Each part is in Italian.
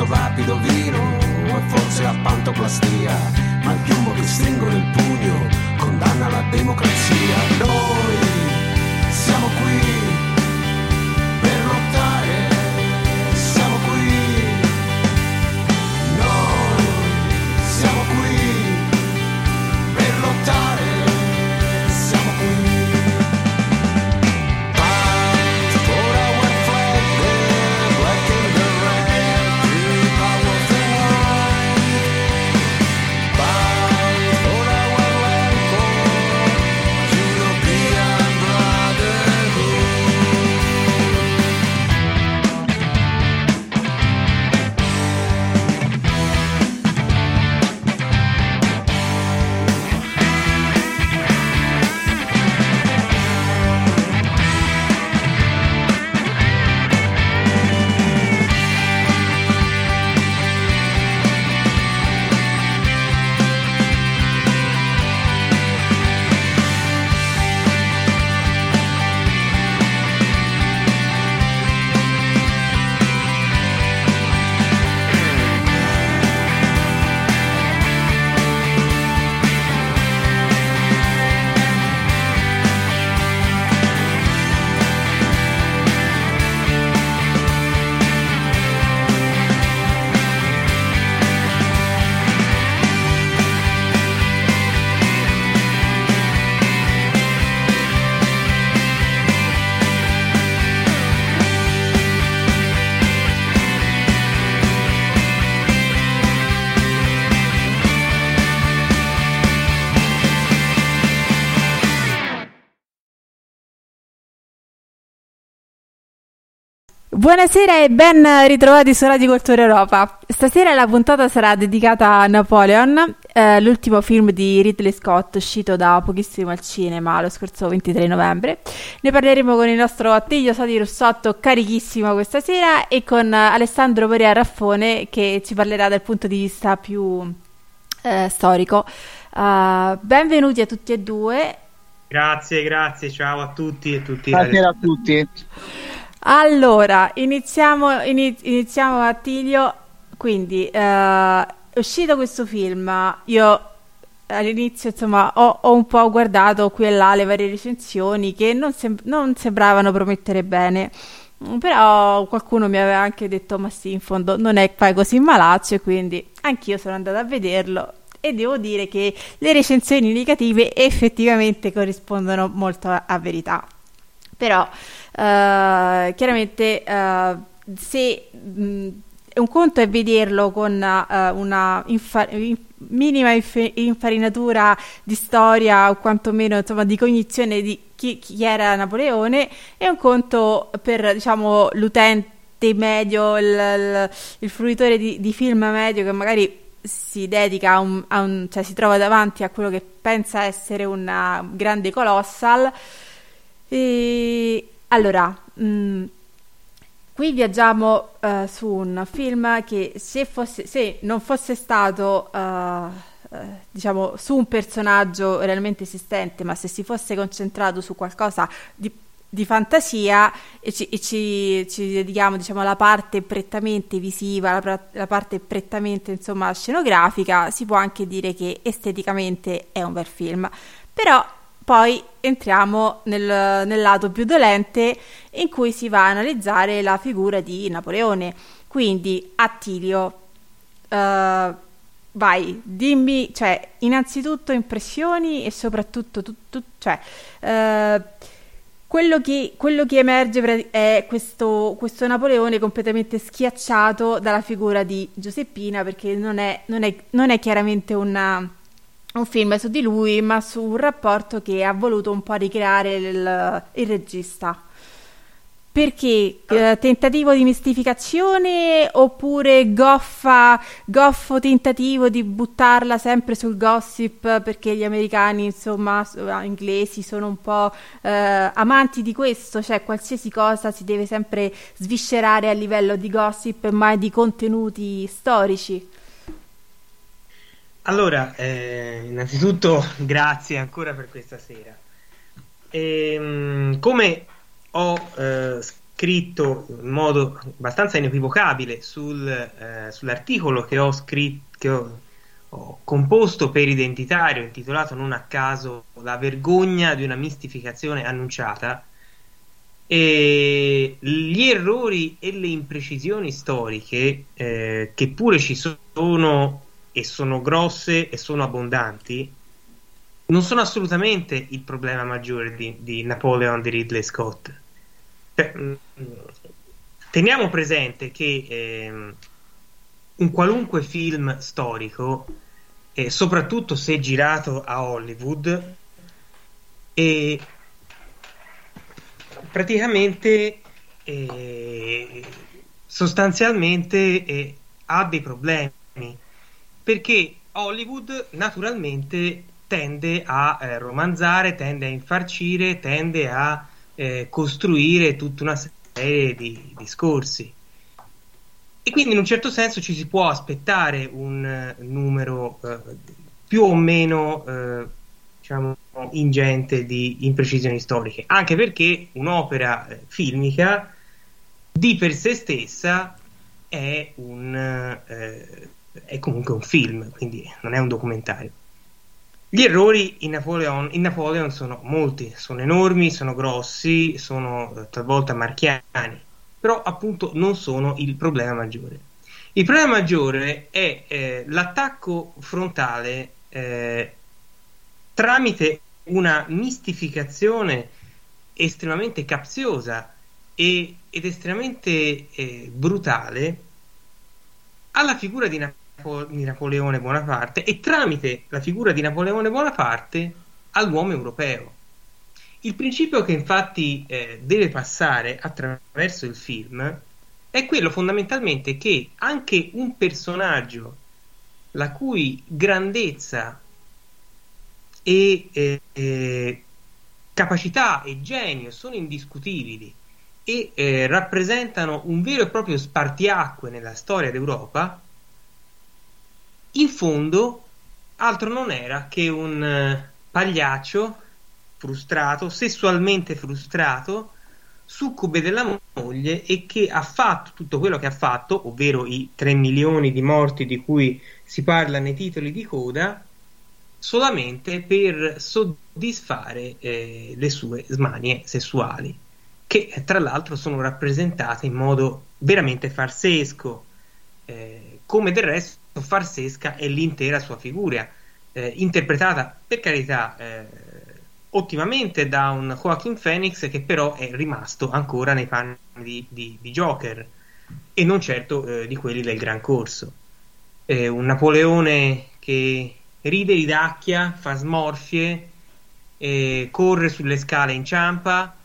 questo rapido vino, o forse la pantoplastia. Ma il piombo che stringo nel pugno condanna la democrazia. Noi siamo qui Buonasera e ben ritrovati su Radio Cultura Europa. Stasera la puntata sarà dedicata a Napoleon, eh, l'ultimo film di Ridley Scott uscito da pochissimo al cinema lo scorso 23 novembre. Ne parleremo con il nostro Attilio Soti Russotto, carichissimo questa sera, e con Alessandro Porea Raffone che ci parlerà dal punto di vista più eh, storico. Uh, benvenuti a tutti e due. Grazie, grazie, ciao a tutti e tutti. Buonasera a tutti. Allora, iniziamo, iniz- iniziamo Attilio. Quindi, eh, è uscito questo film. Io all'inizio, insomma, ho, ho un po' guardato qui e là le varie recensioni che non, sem- non sembravano promettere bene. Però qualcuno mi aveva anche detto: Ma sì, in fondo non è poi così malaccio. E quindi anch'io sono andata a vederlo. E devo dire che le recensioni negative effettivamente corrispondono molto a, a verità. Però, eh, chiaramente, eh, se mh, un conto è vederlo con eh, una infa- in- minima inf- infarinatura di storia o quantomeno insomma, di cognizione di chi, chi era Napoleone, e un conto per diciamo, l'utente medio, il, il, il fruitore di, di film medio che magari si dedica a un, a un, cioè si trova davanti a quello che pensa essere una grande colossal. E allora, mh, qui viaggiamo uh, su un film che se, fosse, se non fosse stato, uh, diciamo, su un personaggio realmente esistente, ma se si fosse concentrato su qualcosa di di fantasia e ci, e ci, ci dedichiamo diciamo alla parte prettamente visiva, la, la, parte prettamente insomma scenografica, si può anche dire che esteticamente è un bel film. Però poi entriamo nel, nel lato più dolente in cui si va a analizzare la figura di Napoleone. Quindi Attilio, uh, vai, dimmi, cioè, innanzitutto impressioni e soprattutto, tu, tu, cioè, uh, quello che, quello che, emerge è questo, questo, Napoleone completamente schiacciato dalla figura di Giuseppina, perché non è, non è, non è chiaramente una, un film su di lui, ma su un rapporto che ha voluto un po' ricreare il, il regista. Perché eh, tentativo di mistificazione oppure goffa, goffo tentativo di buttarla sempre sul gossip perché gli americani, insomma, ah, inglesi sono un po' eh, amanti di questo, cioè qualsiasi cosa si deve sempre sviscerare a livello di gossip mai di contenuti storici. Allora, eh, innanzitutto grazie ancora per questa sera. E, ehm, come ho eh, scritto in modo abbastanza inequivocabile sul, eh, sull'articolo che ho scritto, che ho, ho, composto per Identitario, intitolato non a caso La vergogna di una mistificazione annunciata. E gli errori e le imprecisioni storiche, eh, che pure ci sono e sono grosse e sono abbondanti, non sono assolutamente il problema maggiore di, di Napoleon di Ridley Scott. Cioè, mm, teniamo presente che eh, un qualunque film storico, eh, soprattutto se girato a Hollywood, eh, praticamente sostanzialmente eh, ha dei problemi perché Hollywood naturalmente tende a eh, romanzare, tende a infarcire, tende a eh, costruire tutta una serie di discorsi. E quindi in un certo senso ci si può aspettare un uh, numero uh, più o meno uh, diciamo, ingente di imprecisioni storiche, anche perché un'opera filmica di per sé stessa è un è comunque un film, quindi non è un documentario. Gli errori in Napoleon, in Napoleon sono molti, sono enormi, sono grossi, sono eh, talvolta marchiani, però appunto non sono il problema maggiore. Il problema maggiore è eh, l'attacco frontale eh, tramite una mistificazione estremamente capziosa e, ed estremamente eh, brutale alla figura di Napoleone di Napoleone Bonaparte e tramite la figura di Napoleone Bonaparte all'uomo europeo. Il principio che infatti eh, deve passare attraverso il film è quello fondamentalmente che anche un personaggio la cui grandezza e eh, eh, capacità e genio sono indiscutibili e eh, rappresentano un vero e proprio spartiacque nella storia d'Europa, in fondo altro non era che un eh, pagliaccio frustrato, sessualmente frustrato, succube della moglie e che ha fatto tutto quello che ha fatto, ovvero i 3 milioni di morti di cui si parla nei titoli di coda, solamente per soddisfare eh, le sue smanie sessuali, che tra l'altro sono rappresentate in modo veramente farsesco, eh, come del resto farsesca è l'intera sua figura, eh, interpretata per carità eh, ottimamente da un Joaquin Phoenix che però è rimasto ancora nei panni di, di, di Joker e non certo eh, di quelli del Gran Corso. un Napoleone che ride, ridacchia, fa smorfie, corre sulle scale, inciampa,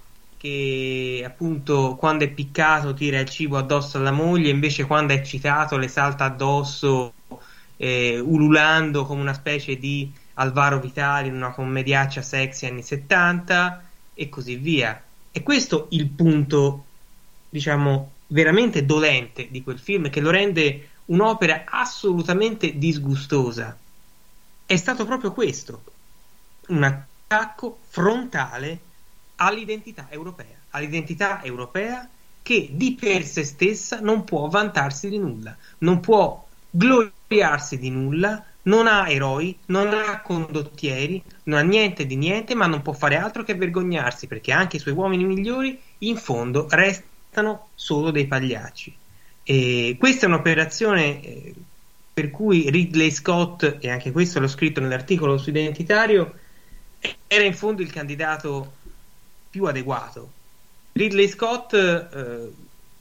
che appunto quando è piccato tira il cibo addosso alla moglie, invece quando è eccitato le salta addosso eh, ululando come una specie di Alvaro Vitali in una commediaccia sexy anni 70 e così via. E questo il punto, diciamo, veramente dolente di quel film che lo rende un'opera assolutamente disgustosa. È stato proprio questo, un attacco frontale all'identità europea, all'identità europea che di per sé stessa non può vantarsi di nulla, non può gloriarsi di nulla, non ha eroi, non ha condottieri, non ha niente di niente, ma non può fare altro che vergognarsi perché anche i suoi uomini migliori in fondo restano solo dei pagliacci. E questa è un'operazione eh, per cui Ridley Scott, e anche questo l'ho scritto nell'articolo su Identitario, era in fondo il candidato più adeguato. Ridley Scott, eh,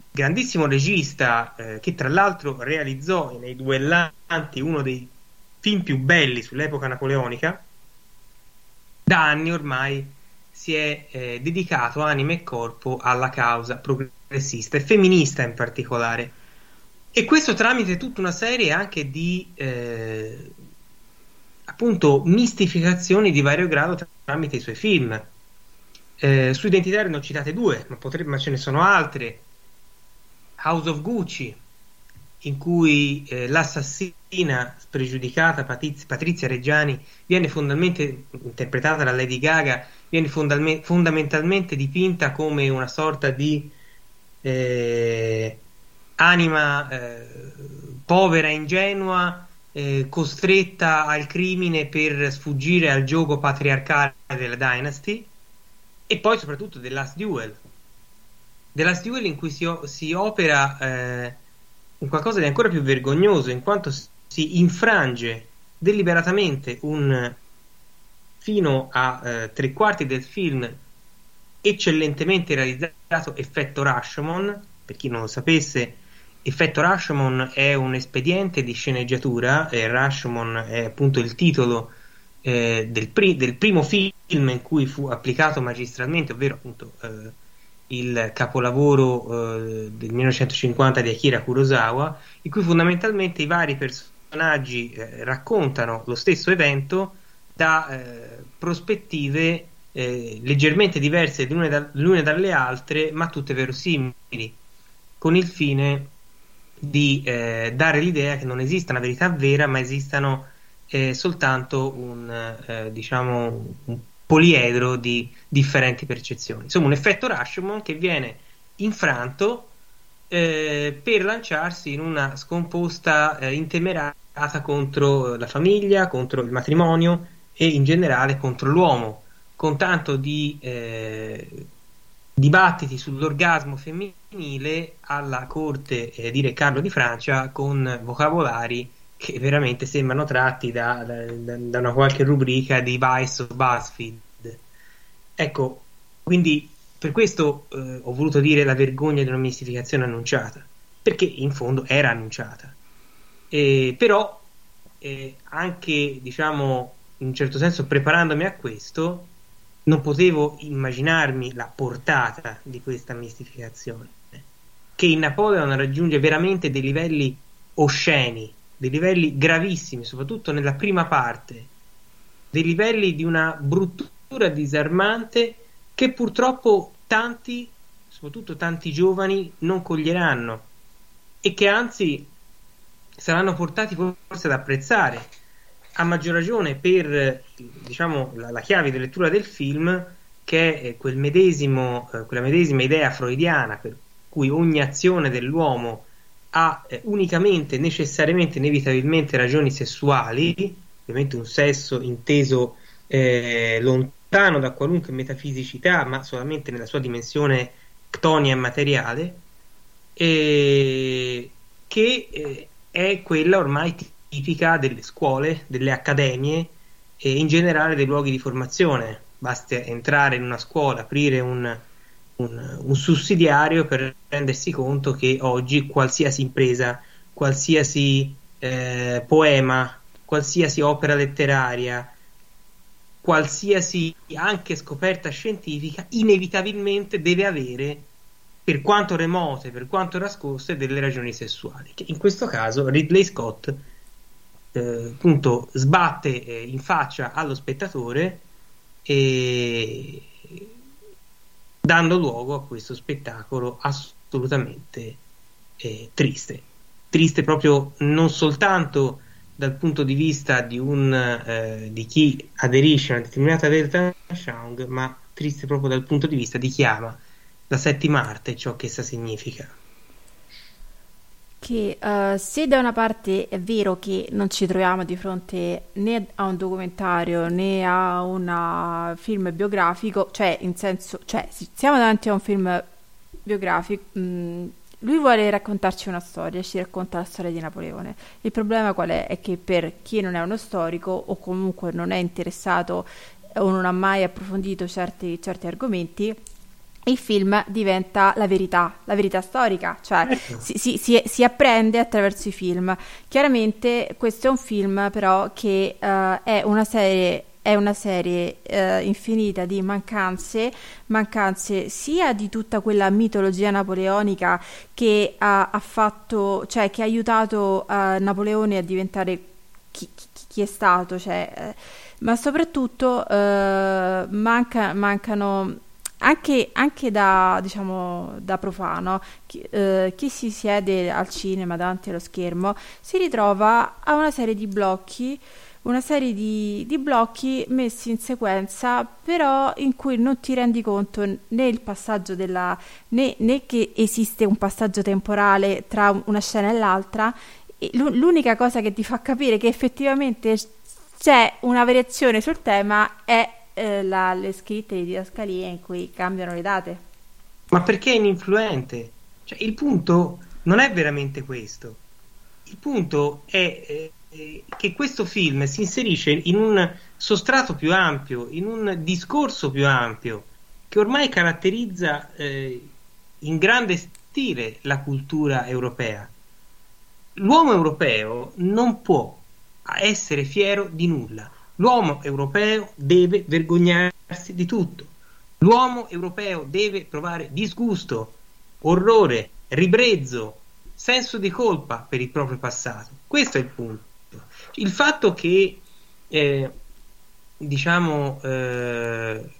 grandissimo regista, eh, che tra l'altro realizzò nei Duellanti uno dei film più belli sull'epoca napoleonica, da anni ormai si è eh, dedicato anima e corpo alla causa progressista e femminista in particolare. E questo tramite tutta una serie anche di eh, appunto mistificazioni di vario grado tramite i suoi film. Eh, su Identitario ne ho citate due, ma, potrebbe, ma ce ne sono altre. House of Gucci, in cui eh, l'assassina spregiudicata Patiz- Patrizia Reggiani viene fondamentalmente interpretata da Lady Gaga, viene fondalme- fondamentalmente dipinta come una sorta di eh, anima eh, povera, ingenua, eh, costretta al crimine per sfuggire al gioco patriarcale della Dynasty e poi soprattutto The Last Duel. The Last Duel in cui si, si opera eh, in qualcosa di ancora più vergognoso, in quanto si infrange deliberatamente un fino a eh, tre quarti del film eccellentemente realizzato effetto Rashomon. Per chi non lo sapesse, effetto Rashomon è un espediente di sceneggiatura. E Rashomon è appunto il titolo eh, del, pri- del, primo film in cui fu applicato magistralmente, ovvero appunto eh, il capolavoro eh, del 1950 di Akira Kurosawa, in cui fondamentalmente i vari personaggi eh, raccontano lo stesso evento da eh, prospettive eh, leggermente diverse l'une, da, l'une dalle altre, ma tutte verosimili, con il fine di eh, dare l'idea che non esista una verità vera, ma esistano eh, soltanto un, diciamo, un poliedro di differenti percezioni. Insomma, un effetto Rashomon che viene infranto eh, per lanciarsi in una scomposta eh, intemerata contro la famiglia, contro il matrimonio e in generale contro l'uomo, con tanto di eh, dibattiti sull'orgasmo femminile alla corte eh, di Re Carlo di Francia con vocabolari che veramente sembrano tratti da, da, da una qualche rubrica di Vice o BuzzFeed. Ecco, quindi per questo eh, ho voluto dire la vergogna di una mistificazione annunciata, perché in fondo era annunciata. Eh, però eh, anche, diciamo, in un certo senso preparandomi a questo, non potevo immaginarmi la portata di questa mistificazione, che in Napoleon raggiunge veramente dei livelli osceni, dei livelli gravissimi, soprattutto nella prima parte, dei livelli di una bruttura disarmante che purtroppo tanti, soprattutto tanti giovani, non coglieranno e che anzi saranno portati forse ad apprezzare, a maggior ragione per diciamo, la, la chiave di lettura del film, che è quel medesimo, eh, quella medesima idea freudiana per cui ogni azione dell'uomo ha eh, unicamente, necessariamente, inevitabilmente ragioni sessuali, ovviamente un sesso inteso eh, lontano da qualunque metafisicità, ma solamente nella sua dimensione ctonia e materiale, che eh, è quella ormai tipica delle scuole, delle accademie e in generale dei luoghi di formazione. Basta entrare in una scuola, aprire un, un, un sussidiario per rendersi conto che oggi qualsiasi impresa, qualsiasi eh, poema, qualsiasi opera letteraria, qualsiasi anche scoperta scientifica, inevitabilmente deve avere, per quanto remote, per quanto nascoste, delle ragioni sessuali. Che in questo caso Ridley Scott eh, appunto sbatte eh, in faccia allo spettatore e dando luogo a questo spettacolo assolutamente eh, triste. Triste proprio non soltanto dal punto di vista di, un, eh, di chi aderisce a una determinata Weltanschauung, ma triste proprio dal punto di vista di chi ama la settima arte e ciò che essa significa. Che uh, se da una parte è vero che non ci troviamo di fronte né a un documentario né a un film biografico, cioè in senso, cioè siamo davanti a un film biografico, mh, lui vuole raccontarci una storia, ci racconta la storia di Napoleone. Il problema qual è? È che per chi non è uno storico o comunque non è interessato o non ha mai approfondito certi, certi argomenti, il film diventa la verità, la verità storica, cioè ecco. si, si, si, si, apprende attraverso i film. Chiaramente questo è un film però che uh, è una serie è una serie eh, infinita di mancanze, mancanze sia di tutta quella mitologia napoleonica che ha, ha fatto, cioè che ha aiutato uh, Napoleone a diventare chi, chi, chi è stato, cioè, ma soprattutto manca, mancano anche, anche da, diciamo, da profano, chi, eh, chi, si siede al cinema davanti allo schermo si ritrova a una serie di blocchi una serie di, di, blocchi messi in sequenza, però in cui non ti rendi conto né il passaggio della né, né che esiste un passaggio temporale tra una scena e l'altra. E l'unica cosa che ti fa capire che effettivamente c'è una variazione sul tema è eh, la, le scritte di didascalie in cui cambiano le date. Ma perché è ininfluente? Cioè, il punto non è veramente questo. Il punto è eh, che questo film si inserisce in un sostrato più ampio, in un discorso più ampio, che ormai caratterizza eh, in grande stile la cultura europea. L'uomo europeo non può essere fiero di nulla. L'uomo europeo deve vergognarsi di tutto. L'uomo europeo deve provare disgusto, orrore, ribrezzo, senso di colpa per il proprio passato. Questo è il punto. Il fatto che, eh, diciamo, eh,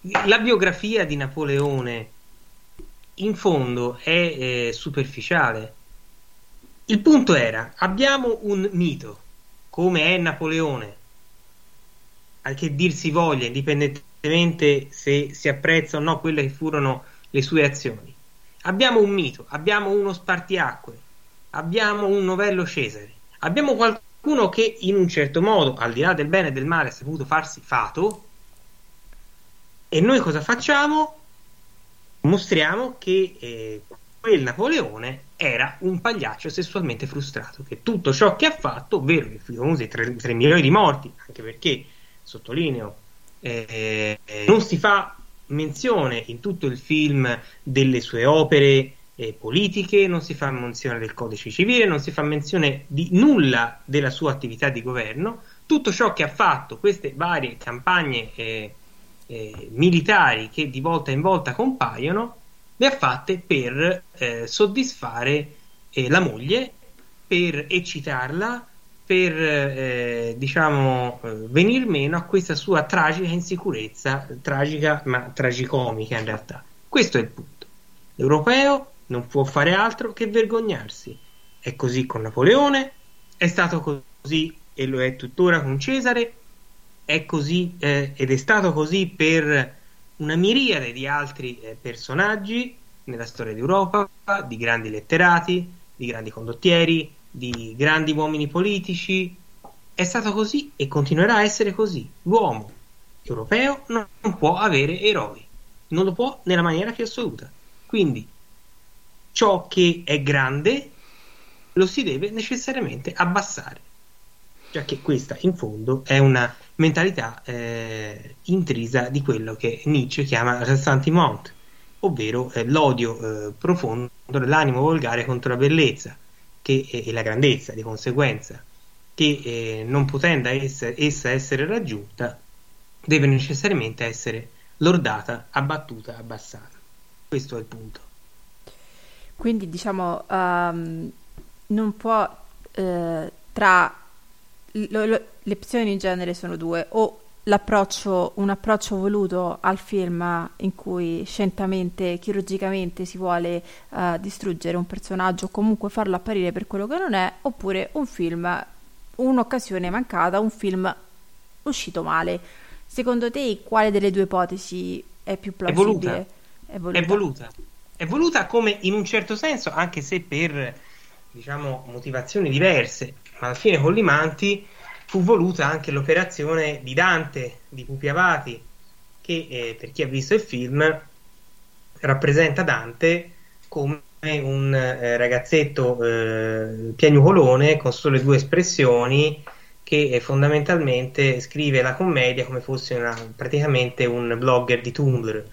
la biografia di Napoleone in fondo è eh, superficiale. Il punto era, abbiamo un mito, come è Napoleone, a che dir si voglia, indipendentemente se si apprezza o no quelle che furono le sue azioni. Abbiamo un mito, abbiamo uno spartiacque, abbiamo un novello Cesare, abbiamo qualcuno che in un certo modo, al di là del bene e del male, ha saputo farsi fato. E noi cosa facciamo? Mostriamo che eh, quel Napoleone era un pagliaccio sessualmente frustrato, che tutto ciò che ha fatto, ovvero i famosi 3, 3 milioni di morti, anche perché, sottolineo, eh, non si fa menzione in tutto il film delle sue opere eh, politiche, non si fa menzione del codice civile, non si fa menzione di nulla della sua attività di governo. Tutto ciò che ha fatto, queste varie campagne eh, eh, militari che di volta in volta compaiono, le ha fatte per eh, soddisfare eh, la moglie, per eccitarla, per eh, diciamo venir meno a questa sua tragica insicurezza, tragica ma tragicomica in realtà. Questo è il punto. L'europeo non può fare altro che vergognarsi. È così con Napoleone, è stato così e lo è tuttora con Cesare, è così eh, ed è stato così per una miriade di altri eh, personaggi nella storia d'Europa, di grandi letterati, di grandi condottieri, di grandi uomini politici. È stato così e continuerà a essere così. L'uomo europeo non può avere eroi, non lo può nella maniera più assoluta. Quindi ciò che è grande lo si deve necessariamente abbassare, già che questa in fondo è una mentalità eh, intrisa di quello che Nietzsche chiama ressentiment, ovvero eh, l'odio eh, profondo dell'animo volgare contro la bellezza che, e la grandezza di conseguenza, che eh, non potendo essere, essa essere raggiunta deve necessariamente essere lordata, abbattuta, abbassata. Questo è il punto. Quindi diciamo um, non può eh, tra lo, lo, le opzioni in genere sono due o l'approccio, un approccio voluto al film in cui scientamente, chirurgicamente si vuole uh, distruggere un personaggio o comunque farlo apparire per quello che non è, oppure un film, un'occasione mancata, un film uscito male. Secondo te quale delle due ipotesi è più plausibile? È voluta. È voluta. È voluta. È voluta come in un certo senso, anche se per diciamo motivazioni diverse, ma alla fine con Limanti fu voluta anche l'operazione di Dante di Pupi Avati, che eh, per chi ha visto il film rappresenta Dante come un eh, ragazzetto eh, piagnucolone con sole due espressioni che eh, fondamentalmente scrive la commedia come fosse una, praticamente un blogger di Tumblr.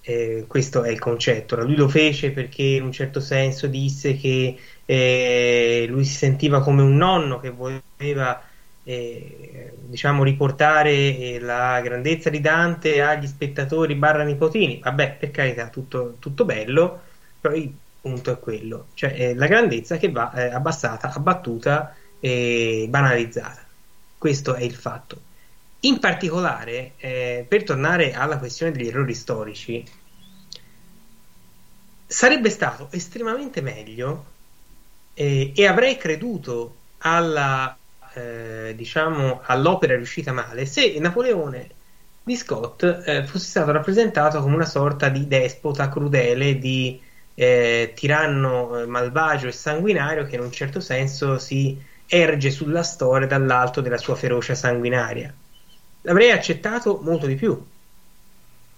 Eh, questo è il concetto. Lui lo fece perché in un certo senso disse che eh, lui si sentiva come un nonno che voleva eh, diciamo riportare eh, la grandezza di Dante agli spettatori barra nipotini. Vabbè, per carità, tutto, tutto bello, però il punto è quello, cioè eh, la grandezza che va eh, abbassata, abbattuta e banalizzata. Questo è il fatto. In particolare, eh, per tornare alla questione degli errori storici, sarebbe stato estremamente meglio eh, e avrei creduto alla, eh, diciamo, all'opera riuscita male se Napoleone di Scott eh, fosse stato rappresentato come una sorta di despota crudele, di eh, tiranno eh, malvagio e sanguinario che in un certo senso si erge sulla storia dall'alto della sua ferocia sanguinaria. L'avrei accettato molto di più,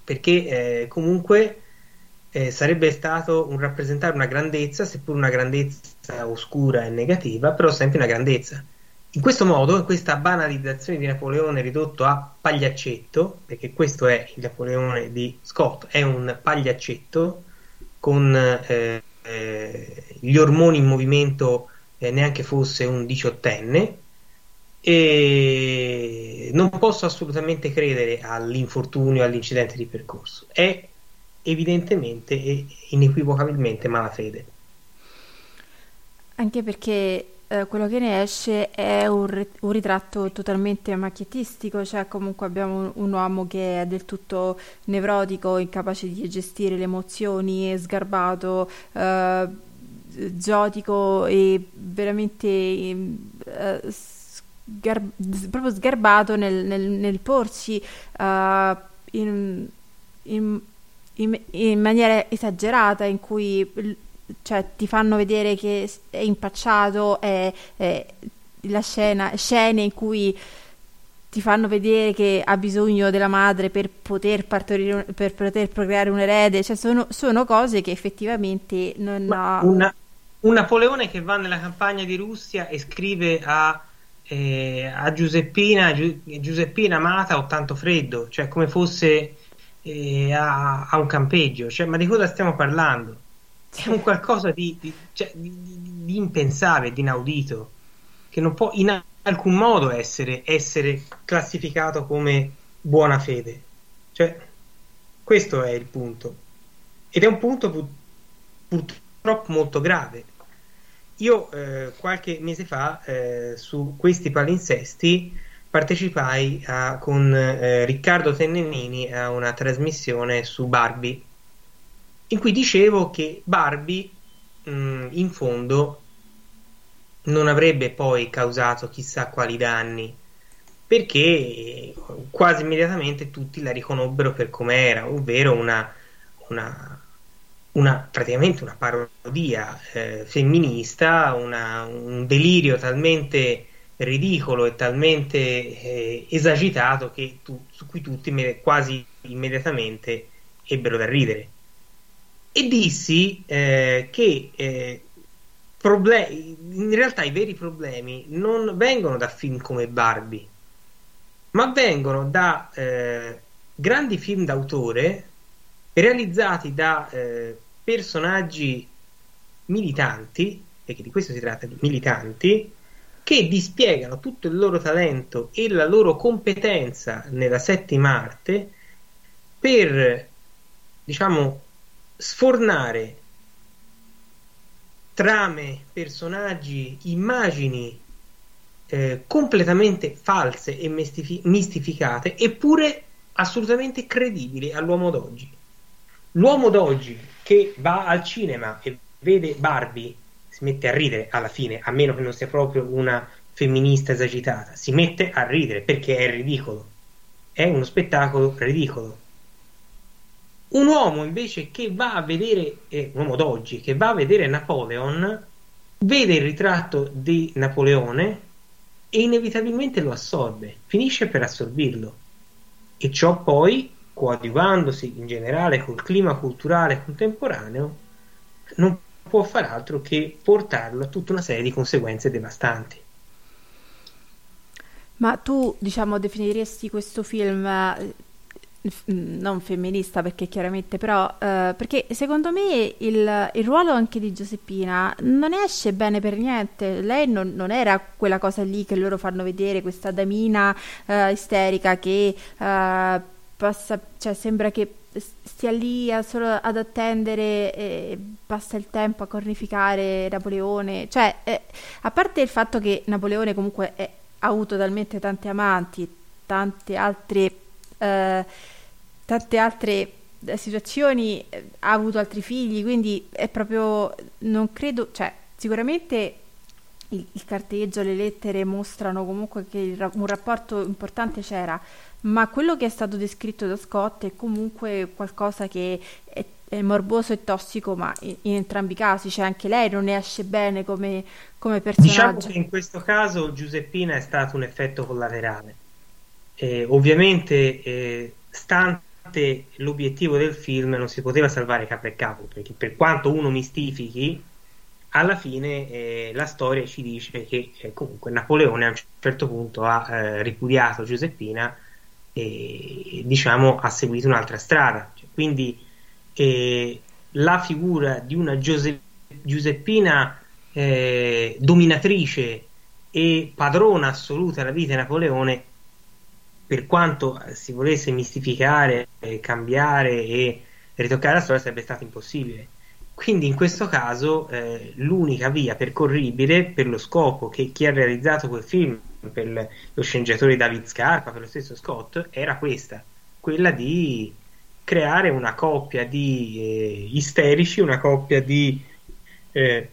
perché eh, comunque eh, sarebbe stato un rappresentare una grandezza, seppur una grandezza oscura e negativa, però sempre una grandezza. In questo modo, questa banalizzazione di Napoleone ridotto a pagliaccetto, perché questo è il Napoleone di Scott, è un pagliaccetto con eh, eh, gli ormoni in movimento eh, neanche fosse un diciottenne e non posso assolutamente credere all'infortunio, all'incidente di percorso. È evidentemente e inequivocabilmente malafede. Anche perché eh, quello che ne esce è un, un, ritratto totalmente macchiettistico, cioè comunque abbiamo un, un, uomo che è del tutto nevrotico, incapace di gestire le emozioni, sgarbato, eh, zotico e veramente eh, sgar- proprio sgarbato nel, nel, nel porsi uh, in, in, in, in, maniera esagerata in cui cioè, ti fanno vedere che è impacciato, è, è la scena, scene in cui ti fanno vedere che ha bisogno della madre per poter partorire, per poter procreare un erede, cioè sono, sono cose che effettivamente non ha... Una, un Napoleone che va nella campagna di Russia e scrive a, eh, a Giuseppina, Gi- Giuseppina amata ho tanto freddo, cioè come fosse eh, a, a, un campeggio, cioè, ma di cosa stiamo parlando? È un qualcosa di, di, cioè, di, di impensabile, di inaudito, che non può in alcun modo essere, essere classificato come buona fede. Cioè, questo è il punto. Ed è un punto pur, purtroppo molto grave, io eh, qualche mese fa eh, su questi palinsesti partecipai a, con eh, Riccardo Tennenini a una trasmissione su Barbie in cui dicevo che Barbie mh, mm, in fondo non avrebbe poi causato chissà quali danni perché quasi immediatamente tutti la riconobbero per com'era, ovvero una, una una, praticamente una parodia eh, femminista, una, un delirio talmente ridicolo e talmente eh, esagitato che tu, su cui tutti quasi immediatamente ebbero da ridere. E dissi eh, che eh, problemi, in realtà i veri problemi non vengono da film come Barbie, ma vengono da eh, grandi film d'autore realizzati da eh, personaggi militanti, perché di questo si tratta militanti, che dispiegano tutto il loro talento e la loro competenza nella settima arte per, diciamo, sfornare trame, personaggi, immagini eh, completamente false e mistificate, eppure assolutamente credibili all'uomo d'oggi. L'uomo d'oggi che va al cinema e vede Barbie si mette a ridere alla fine, a meno che non sia proprio una femminista esagitata, si mette a ridere perché è ridicolo. È uno spettacolo ridicolo. Un uomo invece che va a vedere, eh, un uomo d'oggi, che va a vedere Napoleon, vede il ritratto di Napoleone e inevitabilmente lo assorbe, finisce per assorbirlo. E ciò poi coadiuvandosi in generale col clima culturale contemporaneo, non può far altro che portarlo a tutta una serie di conseguenze devastanti. Ma tu, diciamo, definiresti questo film eh, non femminista perché chiaramente però eh, perché secondo me il, il, ruolo anche di Giuseppina non esce bene per niente. Lei non, non era quella cosa lì che loro fanno vedere questa damina eh, isterica che eh, passa cioè sembra che stia lì a solo ad attendere e passa il tempo a cornificare Napoleone. Cioè eh, a parte il fatto che Napoleone comunque è, ha avuto talmente tanti amanti tante altre eh, tante altre eh, situazioni, eh, ha avuto altri figli, quindi è proprio, non credo, cioè sicuramente il, il carteggio, le lettere mostrano comunque che il, un rapporto importante c'era, ma quello che è stato descritto da Scott è comunque qualcosa che è, è morboso e tossico, ma in, in, entrambi i casi, cioè anche lei non ne esce bene come, come personaggio. Diciamo che in questo caso Giuseppina è stato un effetto collaterale. Eh, ovviamente, eh, stante l'obiettivo del film non si poteva salvare capo e capo, perché per quanto uno mistifichi, alla fine eh, la storia ci dice che eh, comunque Napoleone a un certo punto ha eh, ripudiato Giuseppina e diciamo ha seguito un'altra strada. Cioè, quindi eh, la figura di una Giuse- Giuseppina eh, dominatrice e padrona assoluta della vita di Napoleone per quanto si volesse mistificare, cambiare e ritoccare la storia sarebbe stato impossibile. Quindi in questo caso eh, l'unica via percorribile per lo scopo che chi ha realizzato quel film, per lo sceneggiatore David Scarpa, per lo stesso Scott, era questa, quella di creare una coppia di eh, isterici, una coppia di eh,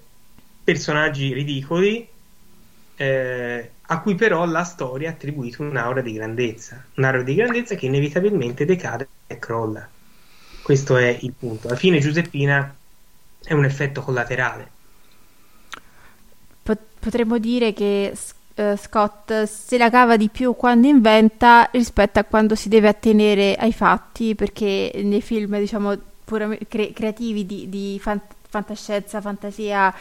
personaggi ridicoli eh, a cui però la storia ha attribuito un'aura di grandezza, un'aura di grandezza che inevitabilmente decade e crolla. Questo è il punto. Alla fine Giuseppina è un effetto collaterale. Potremmo dire che uh, Scott se la cava di più quando inventa rispetto a quando si deve attenere ai fatti, perché nei film, diciamo, puramente cre- creativi di, di fan- fantascienza, fantasia,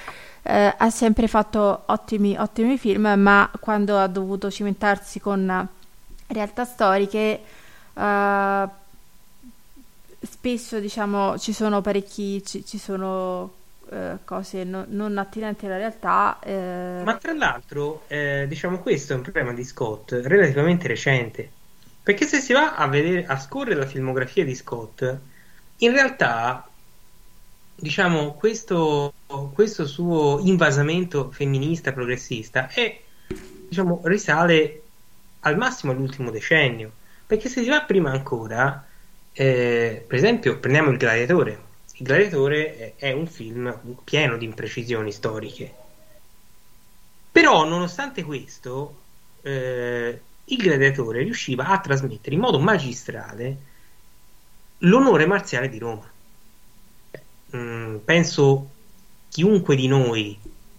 eh, ha sempre fatto ottimi, ottimi film, ma quando ha dovuto cimentarsi con realtà storiche, eh, spesso diciamo ci sono parecchi, ci, ci sono eh, cose no, non attinenti alla realtà. Eh. Ma tra l'altro, eh, diciamo, questo è un problema di Scott relativamente recente. Perché se si va a vedere, a scorrere la filmografia di Scott, in realtà diciamo, questo, questo suo invasamento femminista progressista è, diciamo, risale al massimo all'ultimo decennio. Perché se si va prima ancora, eh, per esempio, prendiamo Il Gladiatore. Il Gladiatore è un film pieno di imprecisioni storiche. Però, nonostante questo, eh, il Gladiatore riusciva a trasmettere in modo magistrale l'onore marziale di Roma mm, penso chiunque di noi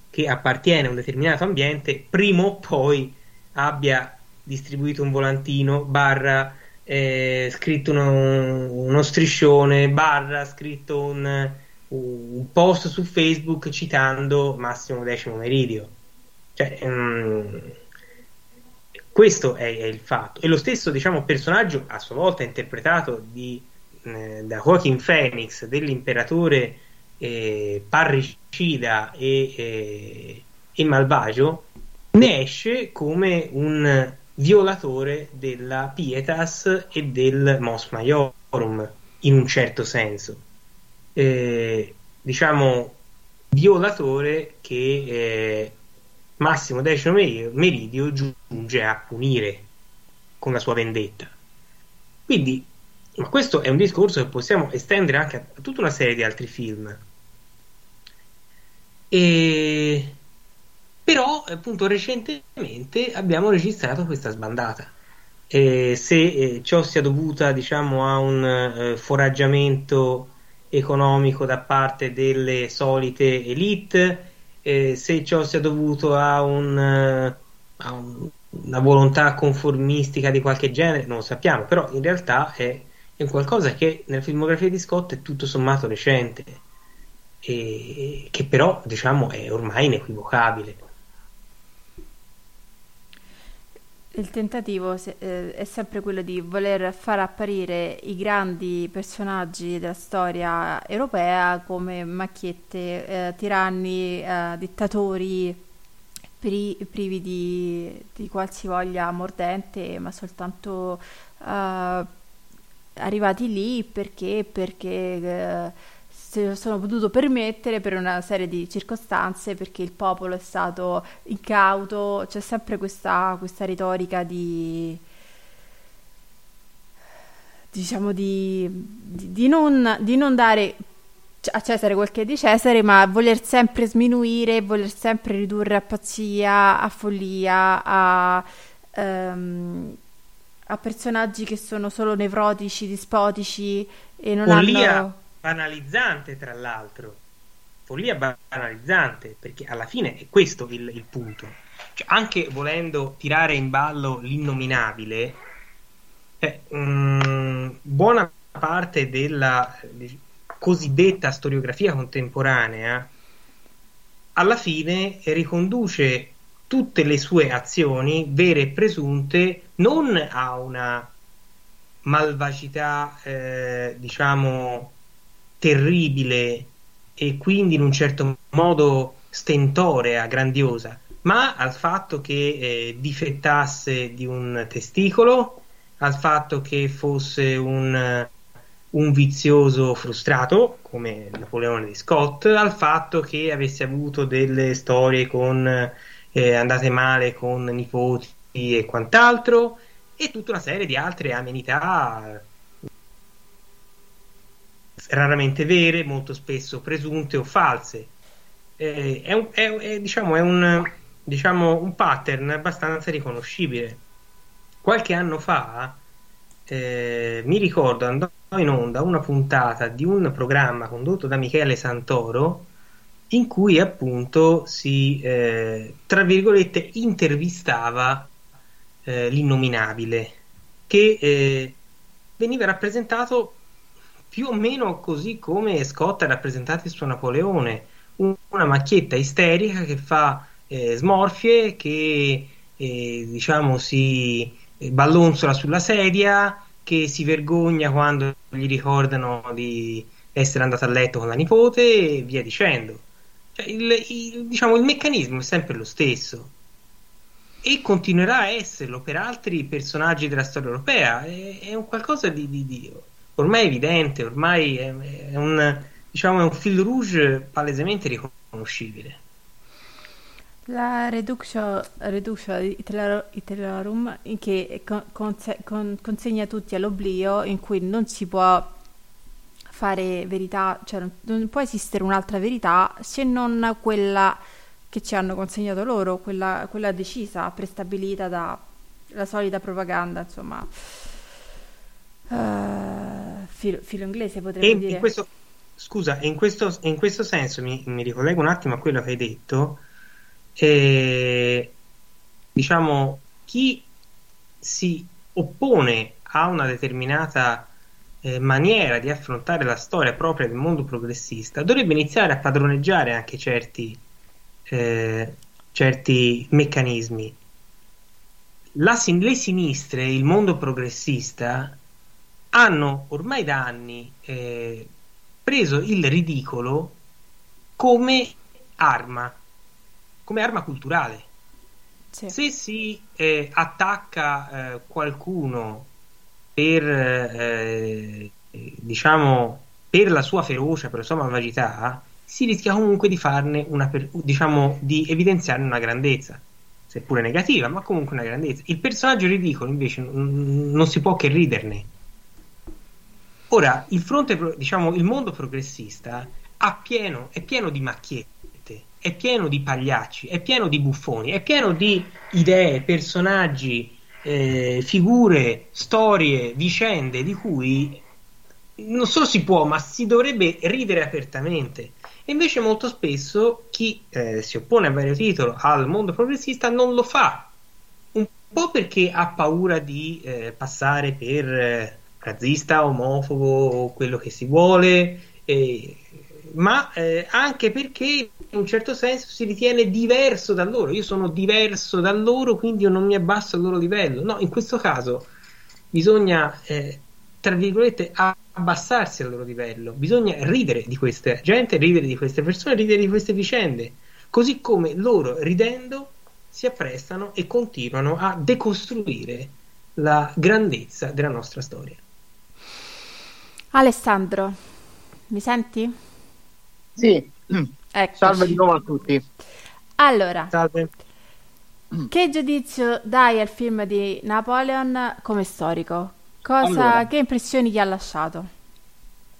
che appartiene a un determinato ambiente prima o poi abbia distribuito un volantino barra eh, scritto uno, uno, striscione barra scritto un, un, post su Facebook citando Massimo Decimo Meridio. Cioè, mm, questo è, è, il fatto. E lo stesso diciamo personaggio a sua volta interpretato di eh, da Joaquin Phoenix dell'imperatore eh, parricida e, eh, e malvagio ne esce come un violatore della Pietas e del Mos Maiorum in un certo senso eh, diciamo violatore che eh, Massimo Decimo Meridio giunge a punire con la sua vendetta quindi ma questo è un discorso che possiamo estendere anche a tutta una serie di altri film. E... Però, appunto, recentemente abbiamo registrato questa sbandata. E se eh, ciò sia dovuta, diciamo, a un eh, foraggiamento economico da parte delle solite elite, eh, se ciò sia dovuto a, un, eh, a un, una volontà conformistica di qualche genere, non lo sappiamo, però in realtà è è qualcosa che nella filmografia di Scott è tutto sommato recente. E, che però diciamo è ormai inequivocabile. Il tentativo eh, è sempre quello di voler far apparire i grandi personaggi della storia europea come macchiette, eh, tiranni, eh, dittatori pri- privi di, di, qualsivoglia mordente, ma soltanto eh, arrivati lì perché, perché eh, se sono potuto permettere per una serie di circostanze, perché il popolo è stato incauto, c'è sempre questa, questa retorica di diciamo di, di, di, non, di non dare a Cesare quel che è di Cesare, ma voler sempre sminuire, voler sempre ridurre a pazzia, a follia, a, um, a personaggi che sono solo nevrotici, dispotici e non follia. hanno banalizzante, tra l'altro. Follia banalizzante, perché alla fine è questo il, il punto. Cioè, anche volendo tirare in ballo l'innominabile, eh, mm, buona parte della di, cosiddetta storiografia contemporanea alla fine riconduce tutte le sue azioni vere e presunte non a una malvagità eh, diciamo terribile e quindi in un certo modo stentorea, grandiosa, ma al fatto che eh, difettasse di un testicolo, al fatto che fosse un, un vizioso frustrato, come Napoleone di Scott, al fatto che avesse avuto delle storie con, eh, andate male con nipoti e quant'altro, e tutta una serie di altre amenità raramente vere, molto spesso presunte o false. Eh, è, un, è, è, diciamo, è un, diciamo, un, pattern abbastanza riconoscibile. Qualche anno fa eh, mi ricordo andò in onda una puntata di un programma condotto da Michele Santoro in cui appunto si, eh, tra virgolette, intervistava eh, l'innominabile che eh, veniva rappresentato più o meno così come Scott ha rappresentato suo Napoleone, una macchietta isterica che fa eh, smorfie, che eh, diciamo si ballonzola sulla sedia, che si vergogna quando gli ricordano di essere andato a letto con la nipote e via dicendo. Cioè, il, il, diciamo, il meccanismo è sempre lo stesso e continuerà a esserlo per altri personaggi della storia europea. È, è un qualcosa di, di, di ormai è evidente, ormai è, è, un, diciamo, è un fil rouge palesemente riconoscibile. La Reductio, reductio Iterarum che con, con, consegna tutti all'oblio in cui non si può fare verità, cioè non, non, può esistere un'altra verità se non quella che ci hanno consegnato loro, quella, quella decisa, prestabilita dalla solita propaganda, insomma. Uh, filo, filo, inglese potrebbe e dire. In questo, scusa, in questo, in questo senso mi, mi, ricollego un attimo a quello che hai detto. Eh, diciamo, chi si oppone a una determinata eh, maniera di affrontare la storia propria del mondo progressista dovrebbe iniziare a padroneggiare anche certi, eh, certi meccanismi. La, le sinistre, il mondo progressista, hanno ormai da anni eh, preso il ridicolo come arma, come arma culturale. Sì. Se si eh, attacca eh, qualcuno per, eh, diciamo, per la sua ferocia, per la sua malvagità, si rischia comunque di farne una, diciamo, di evidenziarne una grandezza, seppure negativa, ma comunque una grandezza. Il personaggio ridicolo invece non si può che riderne Ora, il fronte, diciamo, il mondo progressista pieno, è pieno di macchiette, è pieno di pagliacci, è pieno di buffoni, è pieno di idee, personaggi, eh, figure, storie, vicende di cui non solo si può, ma si dovrebbe ridere apertamente. E invece molto spesso chi eh, si oppone a vario titolo al mondo progressista non lo fa, un po' perché ha paura di eh, passare per eh, razzista, omofobo, quello che si vuole, e ma eh, anche perché in un certo senso si ritiene diverso da loro. Io sono diverso da loro, quindi io non mi abbasso al loro livello. No, in questo caso bisogna, eh, tra virgolette, abbassarsi al loro livello. Bisogna ridere di questa gente, ridere di queste persone, ridere di queste vicende. Così come loro, ridendo, si apprestano e continuano a decostruire la grandezza della nostra storia. Alessandro, mi senti? Sì, Eccoci. salve di nuovo a tutti. Allora, salve. che giudizio dai al film di Napoleon come storico? Cosa, allora. Che impressioni ti ha lasciato?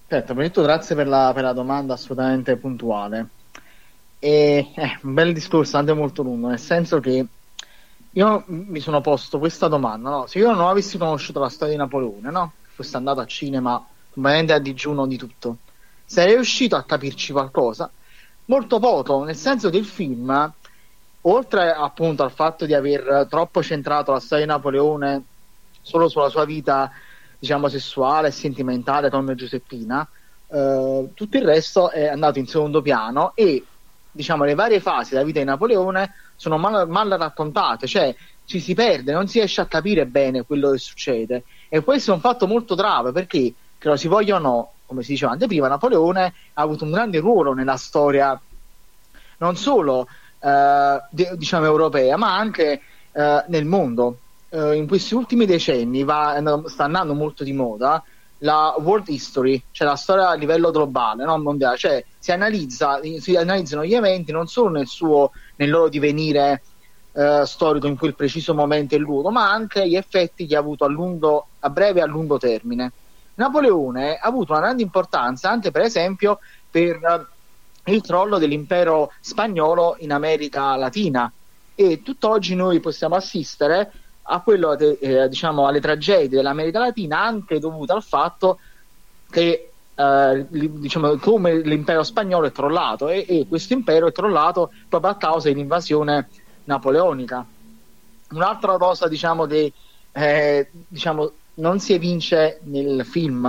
Certo, prima di tutto grazie per la, per la domanda assolutamente puntuale. E, eh, un bel discorso, anche molto lungo, nel senso che io mi sono posto questa domanda, no? Se io non avessi conosciuto la storia di Napoleone, no? Fosse andato a cinema veramente a digiuno di tutto. Sarei riuscito a capirci qualcosa? Molto poco, nel senso che il film, oltre appunto al fatto di aver troppo centrato la storia di Napoleone solo sulla sua vita, diciamo, sessuale e sentimentale con Giuseppina, eh, tutto il resto è andato in secondo piano e diciamo le varie fasi della vita di Napoleone sono mal, mal raccontate, cioè ci si perde, non si riesce a capire bene quello che succede e questo è un fatto molto grave perché che lo si voglia o no, come si diceva anche prima, Napoleone ha avuto un grande ruolo nella storia non solo eh, de, diciamo europea, ma anche eh, nel mondo. Eh, in questi ultimi decenni va, sta andando molto di moda la world history, cioè la storia a livello globale, non mondiale, cioè si, analizza, si analizzano gli eventi non solo nel, suo, nel loro divenire eh, storico in quel preciso momento e luogo, ma anche gli effetti che ha avuto a, lungo, a breve e a lungo termine. Napoleone ha avuto una grande importanza anche per esempio per eh, il crollo dell'impero spagnolo in America Latina. E tutt'oggi noi possiamo assistere a quello eh, diciamo alle tragedie dell'America Latina anche dovute al fatto che eh, diciamo come l'impero spagnolo è crollato e, e questo impero è crollato proprio a causa dell'invasione napoleonica. Un'altra cosa diciamo, de, eh, diciamo non si evince nel film,